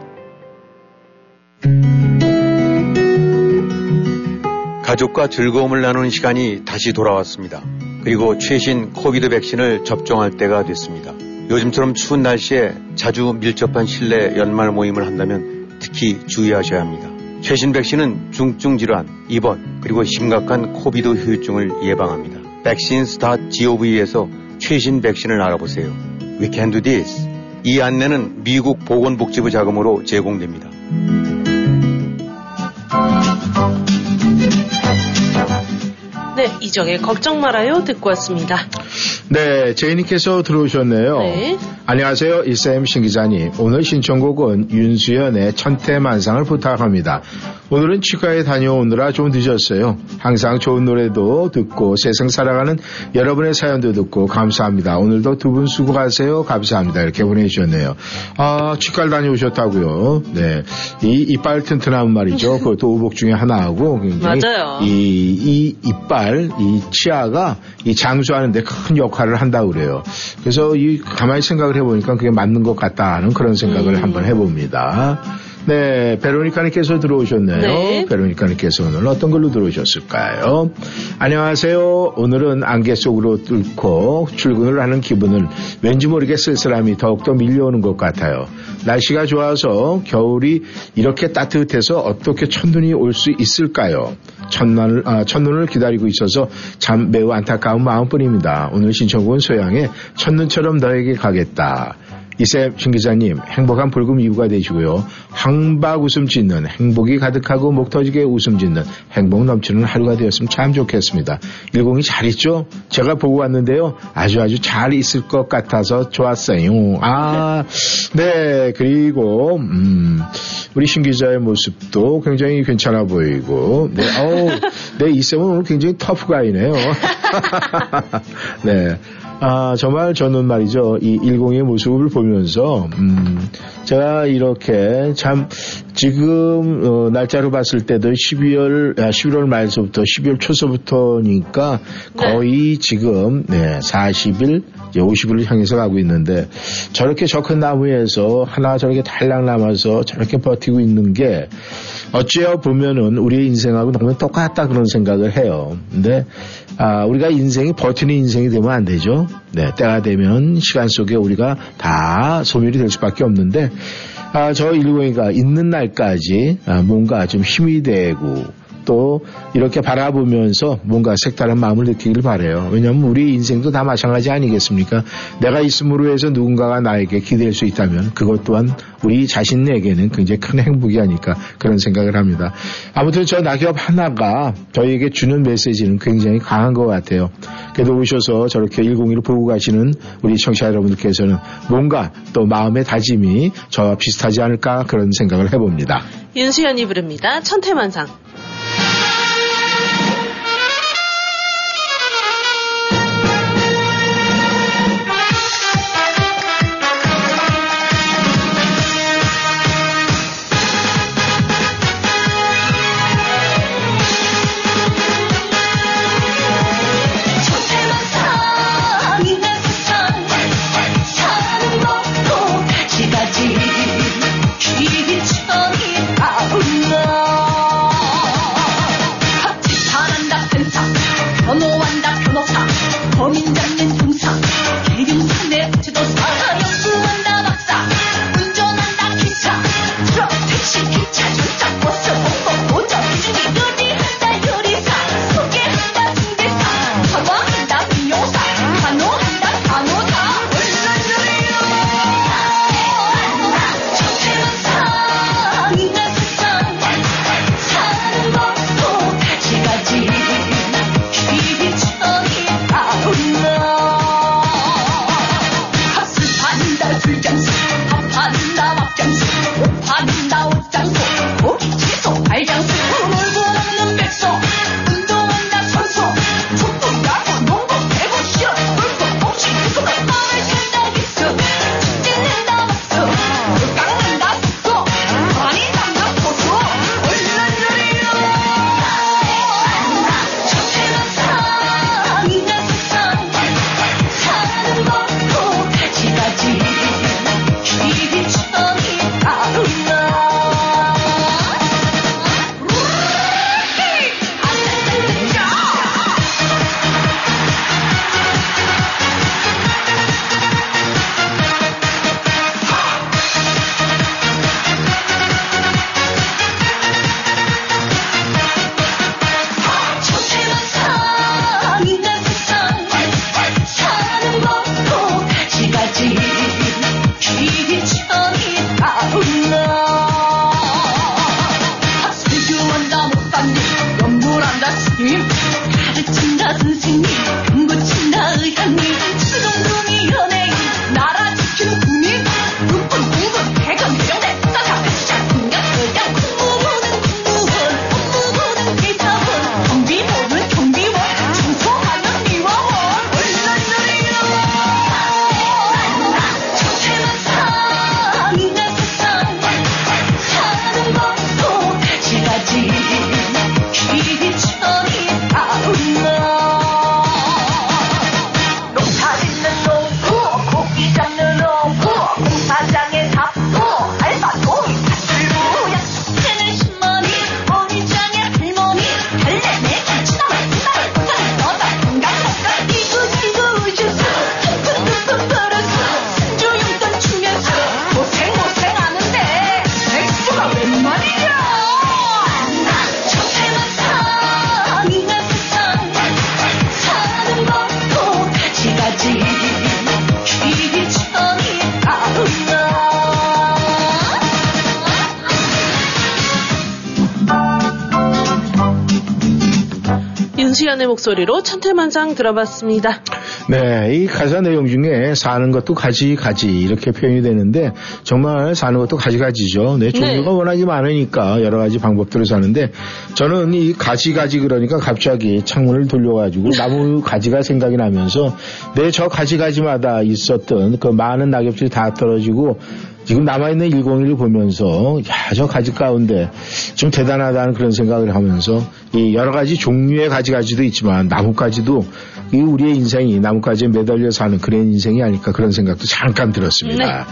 가족과 즐거움을 나누는 시간이 다시 돌아왔습니다. 그리고 최신 COVID 백신을 접종할 때가 됐습니다. 요즘처럼 추운 날씨에 자주 밀접한 실내 연말 모임을 한다면 특히 주의하셔야 합니다. 최신 백신은 중증 질환, 입원, 그리고 심각한 COVID 후유증을 예방합니다. vaccines.gov에서 최신 백신을 알아보세요. We can do this. 이 안내는 미국 보건복지부 자금으로 제공됩니다. 네, 이정의 걱정 말아요 듣고 왔습니다. 네, 제이님께서 들어오셨네요. 네. 안녕하세요, 이쌤 신기자님. 오늘 신청곡은 윤수연의 천태만상을 부탁합니다. 오늘은 치과에 다녀오느라 좀 늦었어요. 항상 좋은 노래도 듣고 세상 살아가는 여러분의 사연도 듣고 감사합니다. 오늘도 두 분 수고하세요. 감사합니다. 이렇게 보내주셨네요. 아, 치과를 다녀오셨다고요. 네. 이 이빨 튼튼한 말이죠. 그것도 우복 중에 하나하고 굉장히 맞아요. 이, 이 이빨, 이 치아가 이 장수하는데 큰 역할을 한다고 그래요. 그래서 이 가만히 생각을 해보니까 그게 맞는 것 같다는 그런 생각을 음. 한번 해봅니다. 네, 베로니카님께서 들어오셨네요. 네. 베로니카님께서 오늘 어떤 걸로 들어오셨을까요? 안녕하세요. 오늘은 안개 속으로 뚫고 출근을 하는 기분을 왠지 모르게 쓸쓸함이 더욱더 밀려오는 것 같아요. 날씨가 좋아서 겨울이 이렇게 따뜻해서 어떻게 첫눈이 올 수 있을까요? 첫눈을, 아, 첫눈을 기다리고 있어서 참 매우 안타까운 마음뿐입니다. 오늘 신청곡은 소양의 첫눈처럼 너에게 가겠다. 이쌤 신 기자님 행복한 불금 이유가 되시고요. 항박 웃음 짓는 행복이 가득하고 목 터지게 웃음 짓는 행복 넘치는 하루가 되었으면 참 좋겠습니다. 10이 잘 있죠? 제가 보고 왔는데요. 아주 아주 잘 있을 것 같아서 좋았어요. 아, 네. 그리고 음, 우리 신 기자의 모습도 굉장히 괜찮아 보이고 네. 어우, 네, 이쌤은 오늘 굉장히 터프가이네요. 네. 아, 정말 저는 말이죠. 이 10의 모습을 보면서, 음, 제가 이렇게 참, 지금, 어, 날짜로 봤을 때도 12월, 아, 11월 말서부터 12월 초서부터니까 거의 지금, 네, 40일, 이제 50일을 향해서 가고 있는데, 저렇게 저큰 나무에서 하나 저렇게 달랑 남아서 저렇게 버티고 있는 게, 어찌어 보면은 우리의 인생하고 너무 똑같다 그런 생각을 해요. 근데 아, 우리가 인생이 버티는 인생이 되면 안 되죠. 네, 때가 되면 시간 속에 우리가 다 소멸이 될 수밖에 없는데 아, 저 일공이가 있는 날까지 아, 뭔가 좀 힘이 되고 또 이렇게 바라보면서 뭔가 색다른 마음을 느끼길 바래요. 왜냐하면 우리 인생도 다 마찬가지 아니겠습니까? 내가 있음으로 해서 누군가가 나에게 기댈 수 있다면 그것 또한 우리 자신에게는 굉장히 큰 행복이 아닐까 그런 생각을 합니다. 아무튼 저 낙엽 하나가 저희에게 주는 메시지는 굉장히 강한 것 같아요. 그래도 오셔서 저렇게 101을 보고 가시는 우리 청취자 여러분들께서는 뭔가 또 마음의 다짐이 저와 비슷하지 않을까 그런 생각을 해봅니다. 윤수연이 부릅니다. 천태만상. 윤수연의 목소리로 천태만상 들어봤습니다. 네, 이 가사 내용 중에 사는 것도 가지가지 이렇게 표현이 되는데 정말 사는 것도 가지가지죠. 네, 종류가 워낙에 많으니까 여러 가지 방법들을 사는데 저는 이 가지가지 그러니까 갑자기 창문을 돌려가지고 나무 가지가 생각이 나면서 내 저 가지가지마다 있었던 그 많은 낙엽들이 다 떨어지고 지금 남아있는 101을 보면서 야, 저 가지 가운데 좀 대단하다는 그런 생각을 하면서 이 여러 가지 종류의 가지가지도 있지만 나뭇가지도 이 우리의 인생이 나뭇가지에 매달려 사는 그런 인생이 아닐까 그런 생각도 잠깐 들었습니다.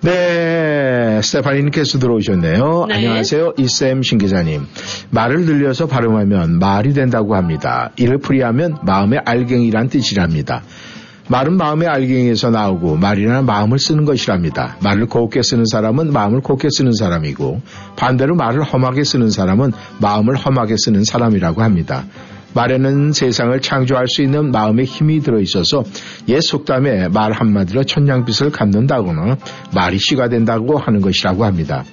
네, 스테파니님께서 들어오셨네요. 네. 안녕하세요. 이쌤 신기자님. 말을 늘려서 발음하면 말이 된다고 합니다. 이를 풀이하면 마음의 알갱이란 뜻이랍니다. 말은 마음의 알갱이에서 나오고 말이나 마음을 쓰는 것이랍니다. 말을 곱게 쓰는 사람은 마음을 곱게 쓰는 사람이고 반대로 말을 험하게 쓰는 사람은 마음을 험하게 쓰는 사람이라고 합니다. 말에는 세상을 창조할 수 있는 마음의 힘이 들어있어서 옛 속담에 말 한마디로 천냥빚을 갚는다거나 말이 씨가 된다고 하는 것이라고 합니다.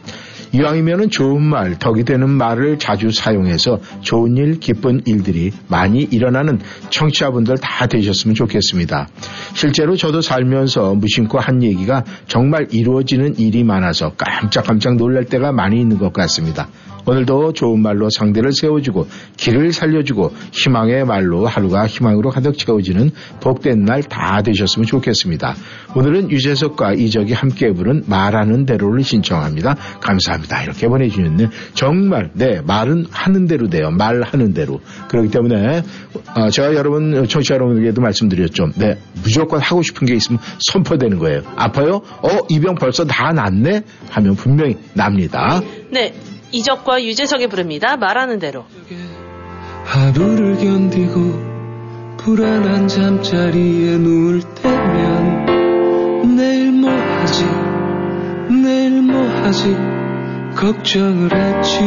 이왕이면은 좋은 말, 덕이 되는 말을 자주 사용해서 좋은 일, 기쁜 일들이 많이 일어나는 청취자분들 다 되셨으면 좋겠습니다. 실제로 저도 살면서 무심코 한 얘기가 정말 이루어지는 일이 많아서 깜짝깜짝 놀랄 때가 많이 있는 것 같습니다. 오늘도 좋은 말로 상대를 세워주고 길을 살려주고 희망의 말로 하루가 희망으로 가득 채워지는 복된 날 다 되셨으면 좋겠습니다. 오늘은 유재석과 이적이 함께 부른 말하는 대로를 신청합니다. 감사합니다. 이렇게 보내주셨네. 정말 네 말은 하는 대로 돼요. 말하는 대로. 그렇기 때문에 어, 제가 여러분 청취자 여러분에게도 말씀드렸죠. 네 무조건 하고 싶은 게 있으면 선포되는 거예요. 아파요? 어 이병 벌써 다 낫네? 하면 분명히 납니다. 네, 이적과 유재석이 부릅니다. 말하는 대로. 하루를 견디고 불안한 잠자리에 누울 때면 내일 뭐 하지 내일 뭐 하지 걱정을 했지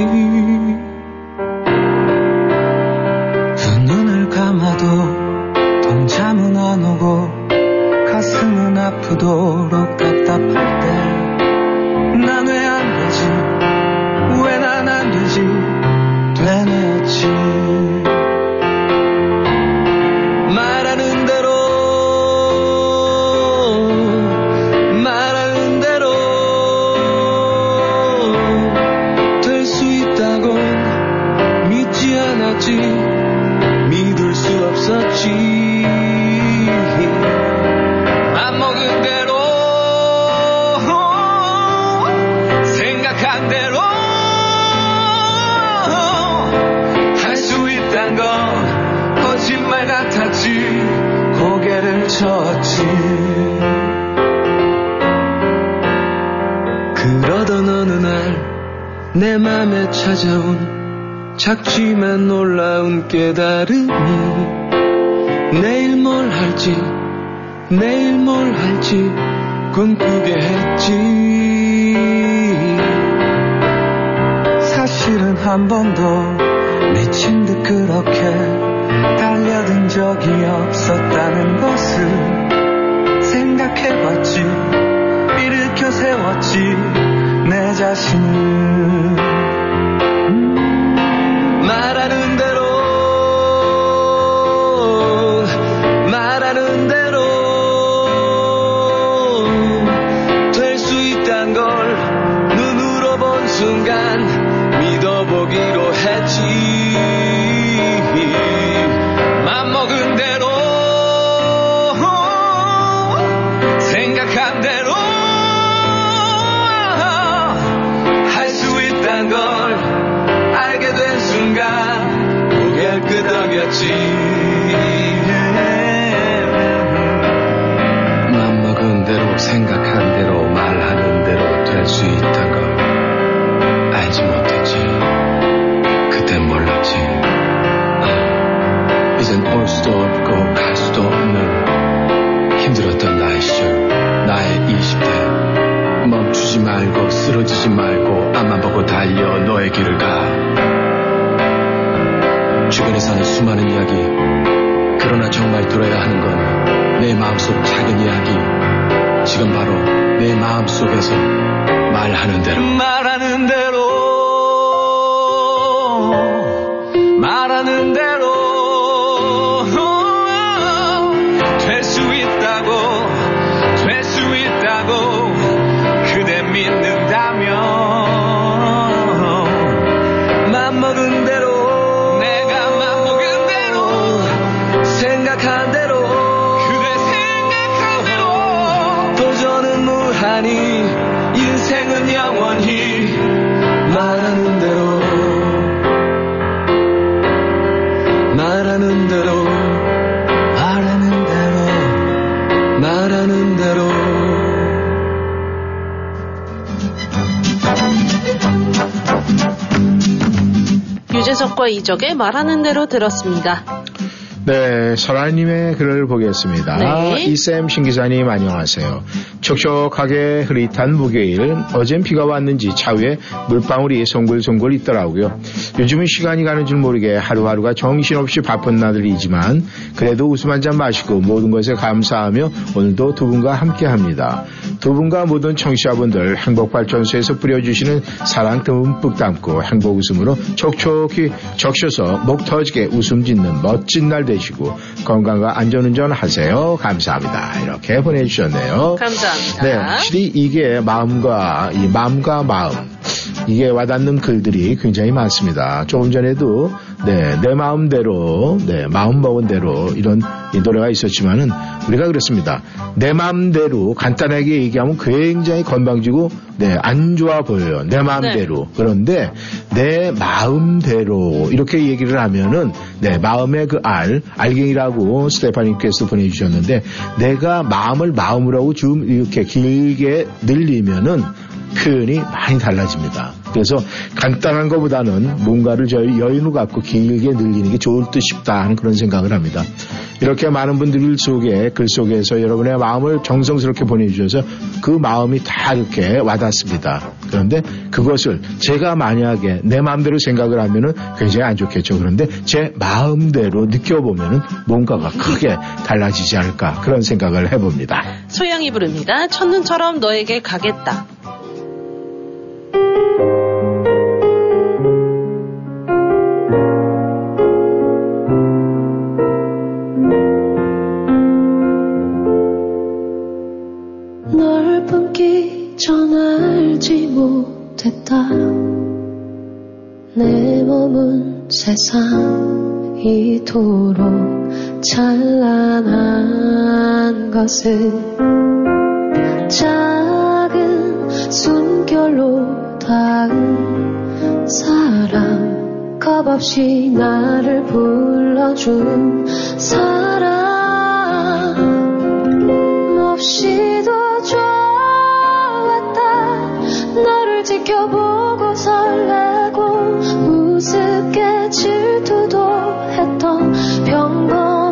이적의 말하는 대로 들었습니다. 네, 설아님의 글을 보겠습니다. 네. 이쌤 신기자님 안녕하세요. 촉촉하게 흐릿한 목요일 어젠 비가 왔는지 차 위에 물방울이 송글송글 있더라고요. 요즘은 시간이 가는 줄 모르게 하루하루가 정신없이 바쁜 날들이지만 그래도 웃음 한 잔 마시고 모든 것에 감사하며 오늘도 두 분과 함께합니다. 두 분과 모든 청취자분들 행복발전소에서 뿌려주시는 사랑 듬뿍 담고 행복 웃음으로 촉촉히 적셔서 목 터지게 웃음 짓는 멋진 날 되시 고 건강과 안전운전 하세요. 감사합니다. 이렇게 보내주셨네요. 감사합니다. 네, 확실히 이게 마음과 이 마음과 마음 이게 와닿는 글들이 굉장히 많습니다. 조금 전에도 네, 내 마음대로 네, 마음 먹은 대로 이런 이 노래가 있었지만은 우리가 그렇습니다. 내 마음대로 간단하게 얘기하면 굉장히 건방지고 네, 안 좋아 보여요. 내 마음대로. 그런데 내 마음대로 이렇게 얘기를 하면은 네, 마음의 그 알, 알갱이라고 스테파님께서 보내주셨는데 내가 마음을 마음으로 좀 이렇게 길게 늘리면은 표현이 많이 달라집니다. 그래서 간단한 것보다는 뭔가를 저희 여유를 갖고 길게 늘리는 게 좋을 듯 싶다 하는 그런 생각을 합니다. 이렇게 많은 분들 속에 글 속에서 여러분의 마음을 정성스럽게 보내주셔서 그 마음이 다 이렇게 와닿습니다. 그런데 그것을 제가 만약에 내 마음대로 생각을 하면은 굉장히 안 좋겠죠. 그런데 제 마음대로 느껴보면은 뭔가가 크게 달라지지 않을까 그런 생각을 해봅니다. 소양이 부릅니다. 첫눈처럼 너에게 가겠다. 널 품기 전 알지 못했다. 내 몸은 세상 이토록 찬란한 것을 작은 숨결로 닿은 사람 겁 없이 나를 불러준 사람. 몹시도 좋았다. 너를 지켜보고 설레고 우습게 질투도 했던 평범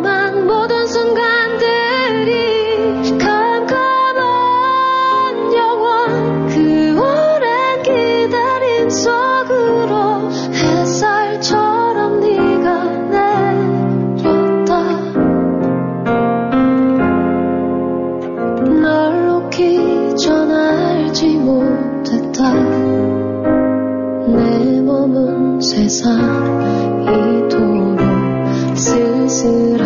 이토록 쓸쓸한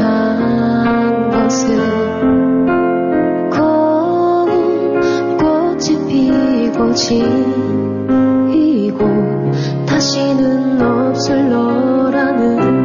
고운 꽃이 피고 지고 다시는 없을 너라는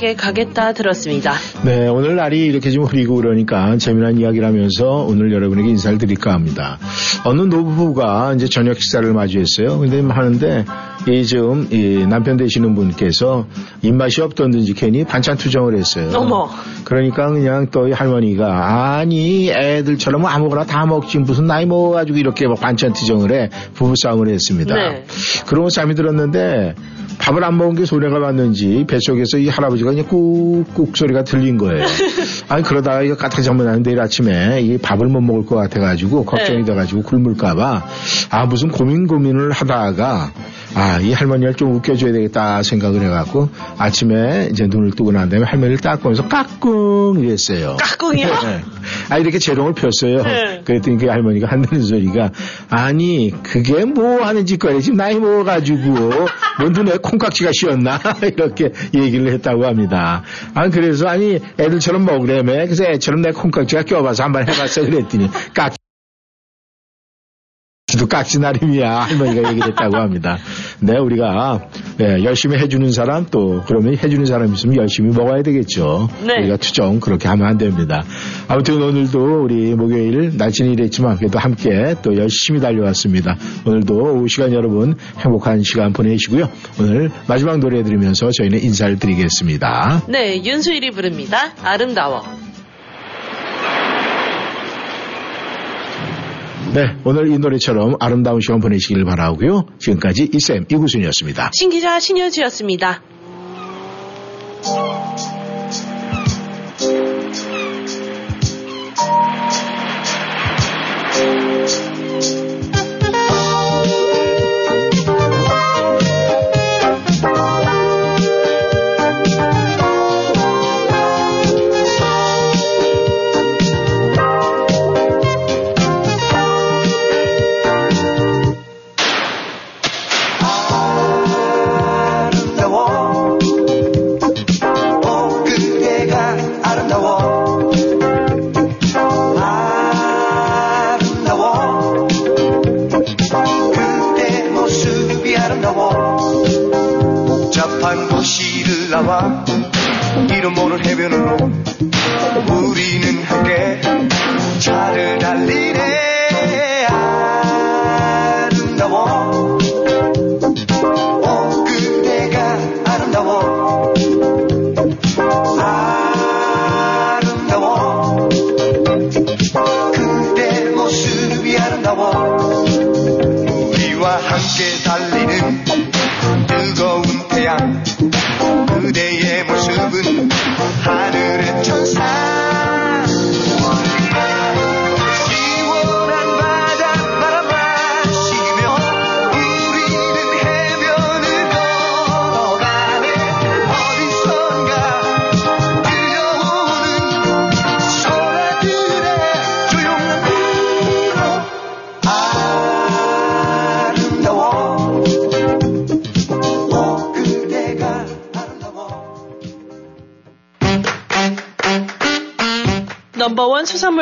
너에게 가겠다 들었습니다. 네, 오늘 날이 이렇게 좀 흐리고 그러니까 재미난 이야기를 하면서 오늘 여러분에게 인사를 드릴까 합니다. 어느 노부부가 이제 저녁 식사를 마주했어요. 근데 하는데 이 지금 이 남편 되시는 분께서 입맛이 없던지 괜히 반찬 투정을 했어요. 어머. 그러니까 그냥 또이 할머니가 아니 애들처럼 아무거나 다 먹지 무슨 나이 먹어가지고 이렇게 막 반찬 투정을 해 부부싸움을 했습니다. 네. 그러고 잠이 들었는데 밥을 안 먹은 게 소리가 났는지 뱃속에서 이 할아버지가 그냥 꾹꾹 소리가 들린 거예요. 아니 그러다가 이거 까딱 잘못하면 내일 아침에 이 밥을 못 먹을 것 같아가지고 걱정이 네. 돼가지고 굶을까봐 아 무슨 고민 고민을 하다가 아 이 할머니를 좀 웃겨줘야 되겠다 생각을 해갖고 아침에 이제 눈을 뜨고 난 다음에 할머니를 딱 보면서 까꿍 이랬어요. 까꿍이요? 네. 아 이렇게 재롱을 폈어요. 네. 그랬더니 그 할머니가 한다는 소리가 아니 그게 뭐 하는 짓거리 지금 나이 먹어가지고 뭐 눈에 콩깍지가 씌었나 이렇게 얘기를 했다고 합니다. 아 그래서 아니 애들처럼 먹으려면 그래서 애처럼 내 콩깍지가 껴봐서 한번 해봤어 그랬더니 깍도 깍지 나름이야 할머니가 얘기를 했다고 합니다. 네 우리가 예, 열심히 해주는 사람 또 그러면 해주는 사람 있으면 열심히 먹어야 되겠죠. 네. 우리가 투정 그렇게 하면 안 됩니다. 아무튼 오늘도 우리 목요일 날씨는 이랬지만 그래도 함께 또 열심히 달려왔습니다. 오늘도 오후 시간 여러분 행복한 시간 보내시고요. 오늘 마지막 노래 들으면서 저희는 인사를 드리겠습니다. 네, 윤수일이 부릅니다. 아름다워. 네 오늘 이 노래처럼 아름다운 시간 보내시길 바라고요. 지금까지 이쌤 이구순이었습니다. 신기자 신현주였습니다.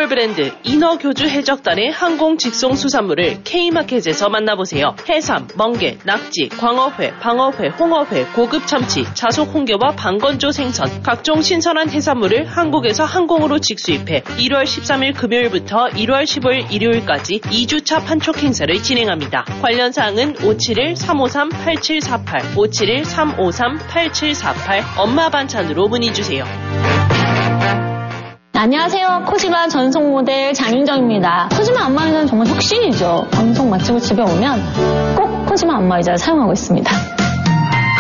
브랜드 인어교주 해적단의 항공 직송 수산물을 K마켓에서 만나보세요. 해삼, 멍게, 낙지, 광어회, 방어회, 홍어회, 고급 참치, 자속 홍게와 방건조 생선, 각종 신선한 해산물을 한국에서 항공으로 직수입해 1월 13일 금요일부터 1월 15일 일요일까지 2주차 판촉 행사를 진행합니다. 관련 사항은 571-353-8748, 571-353-8748 엄마 반찬으로 문의 주세요. 안녕하세요. 코지마 전속 모델 장윤정입니다. 코지마 안마의자는 정말 혁신이죠. 방송 마치고 집에 오면 꼭 코지마 안마의자를 사용하고 있습니다.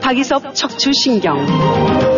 박이섭 척추신경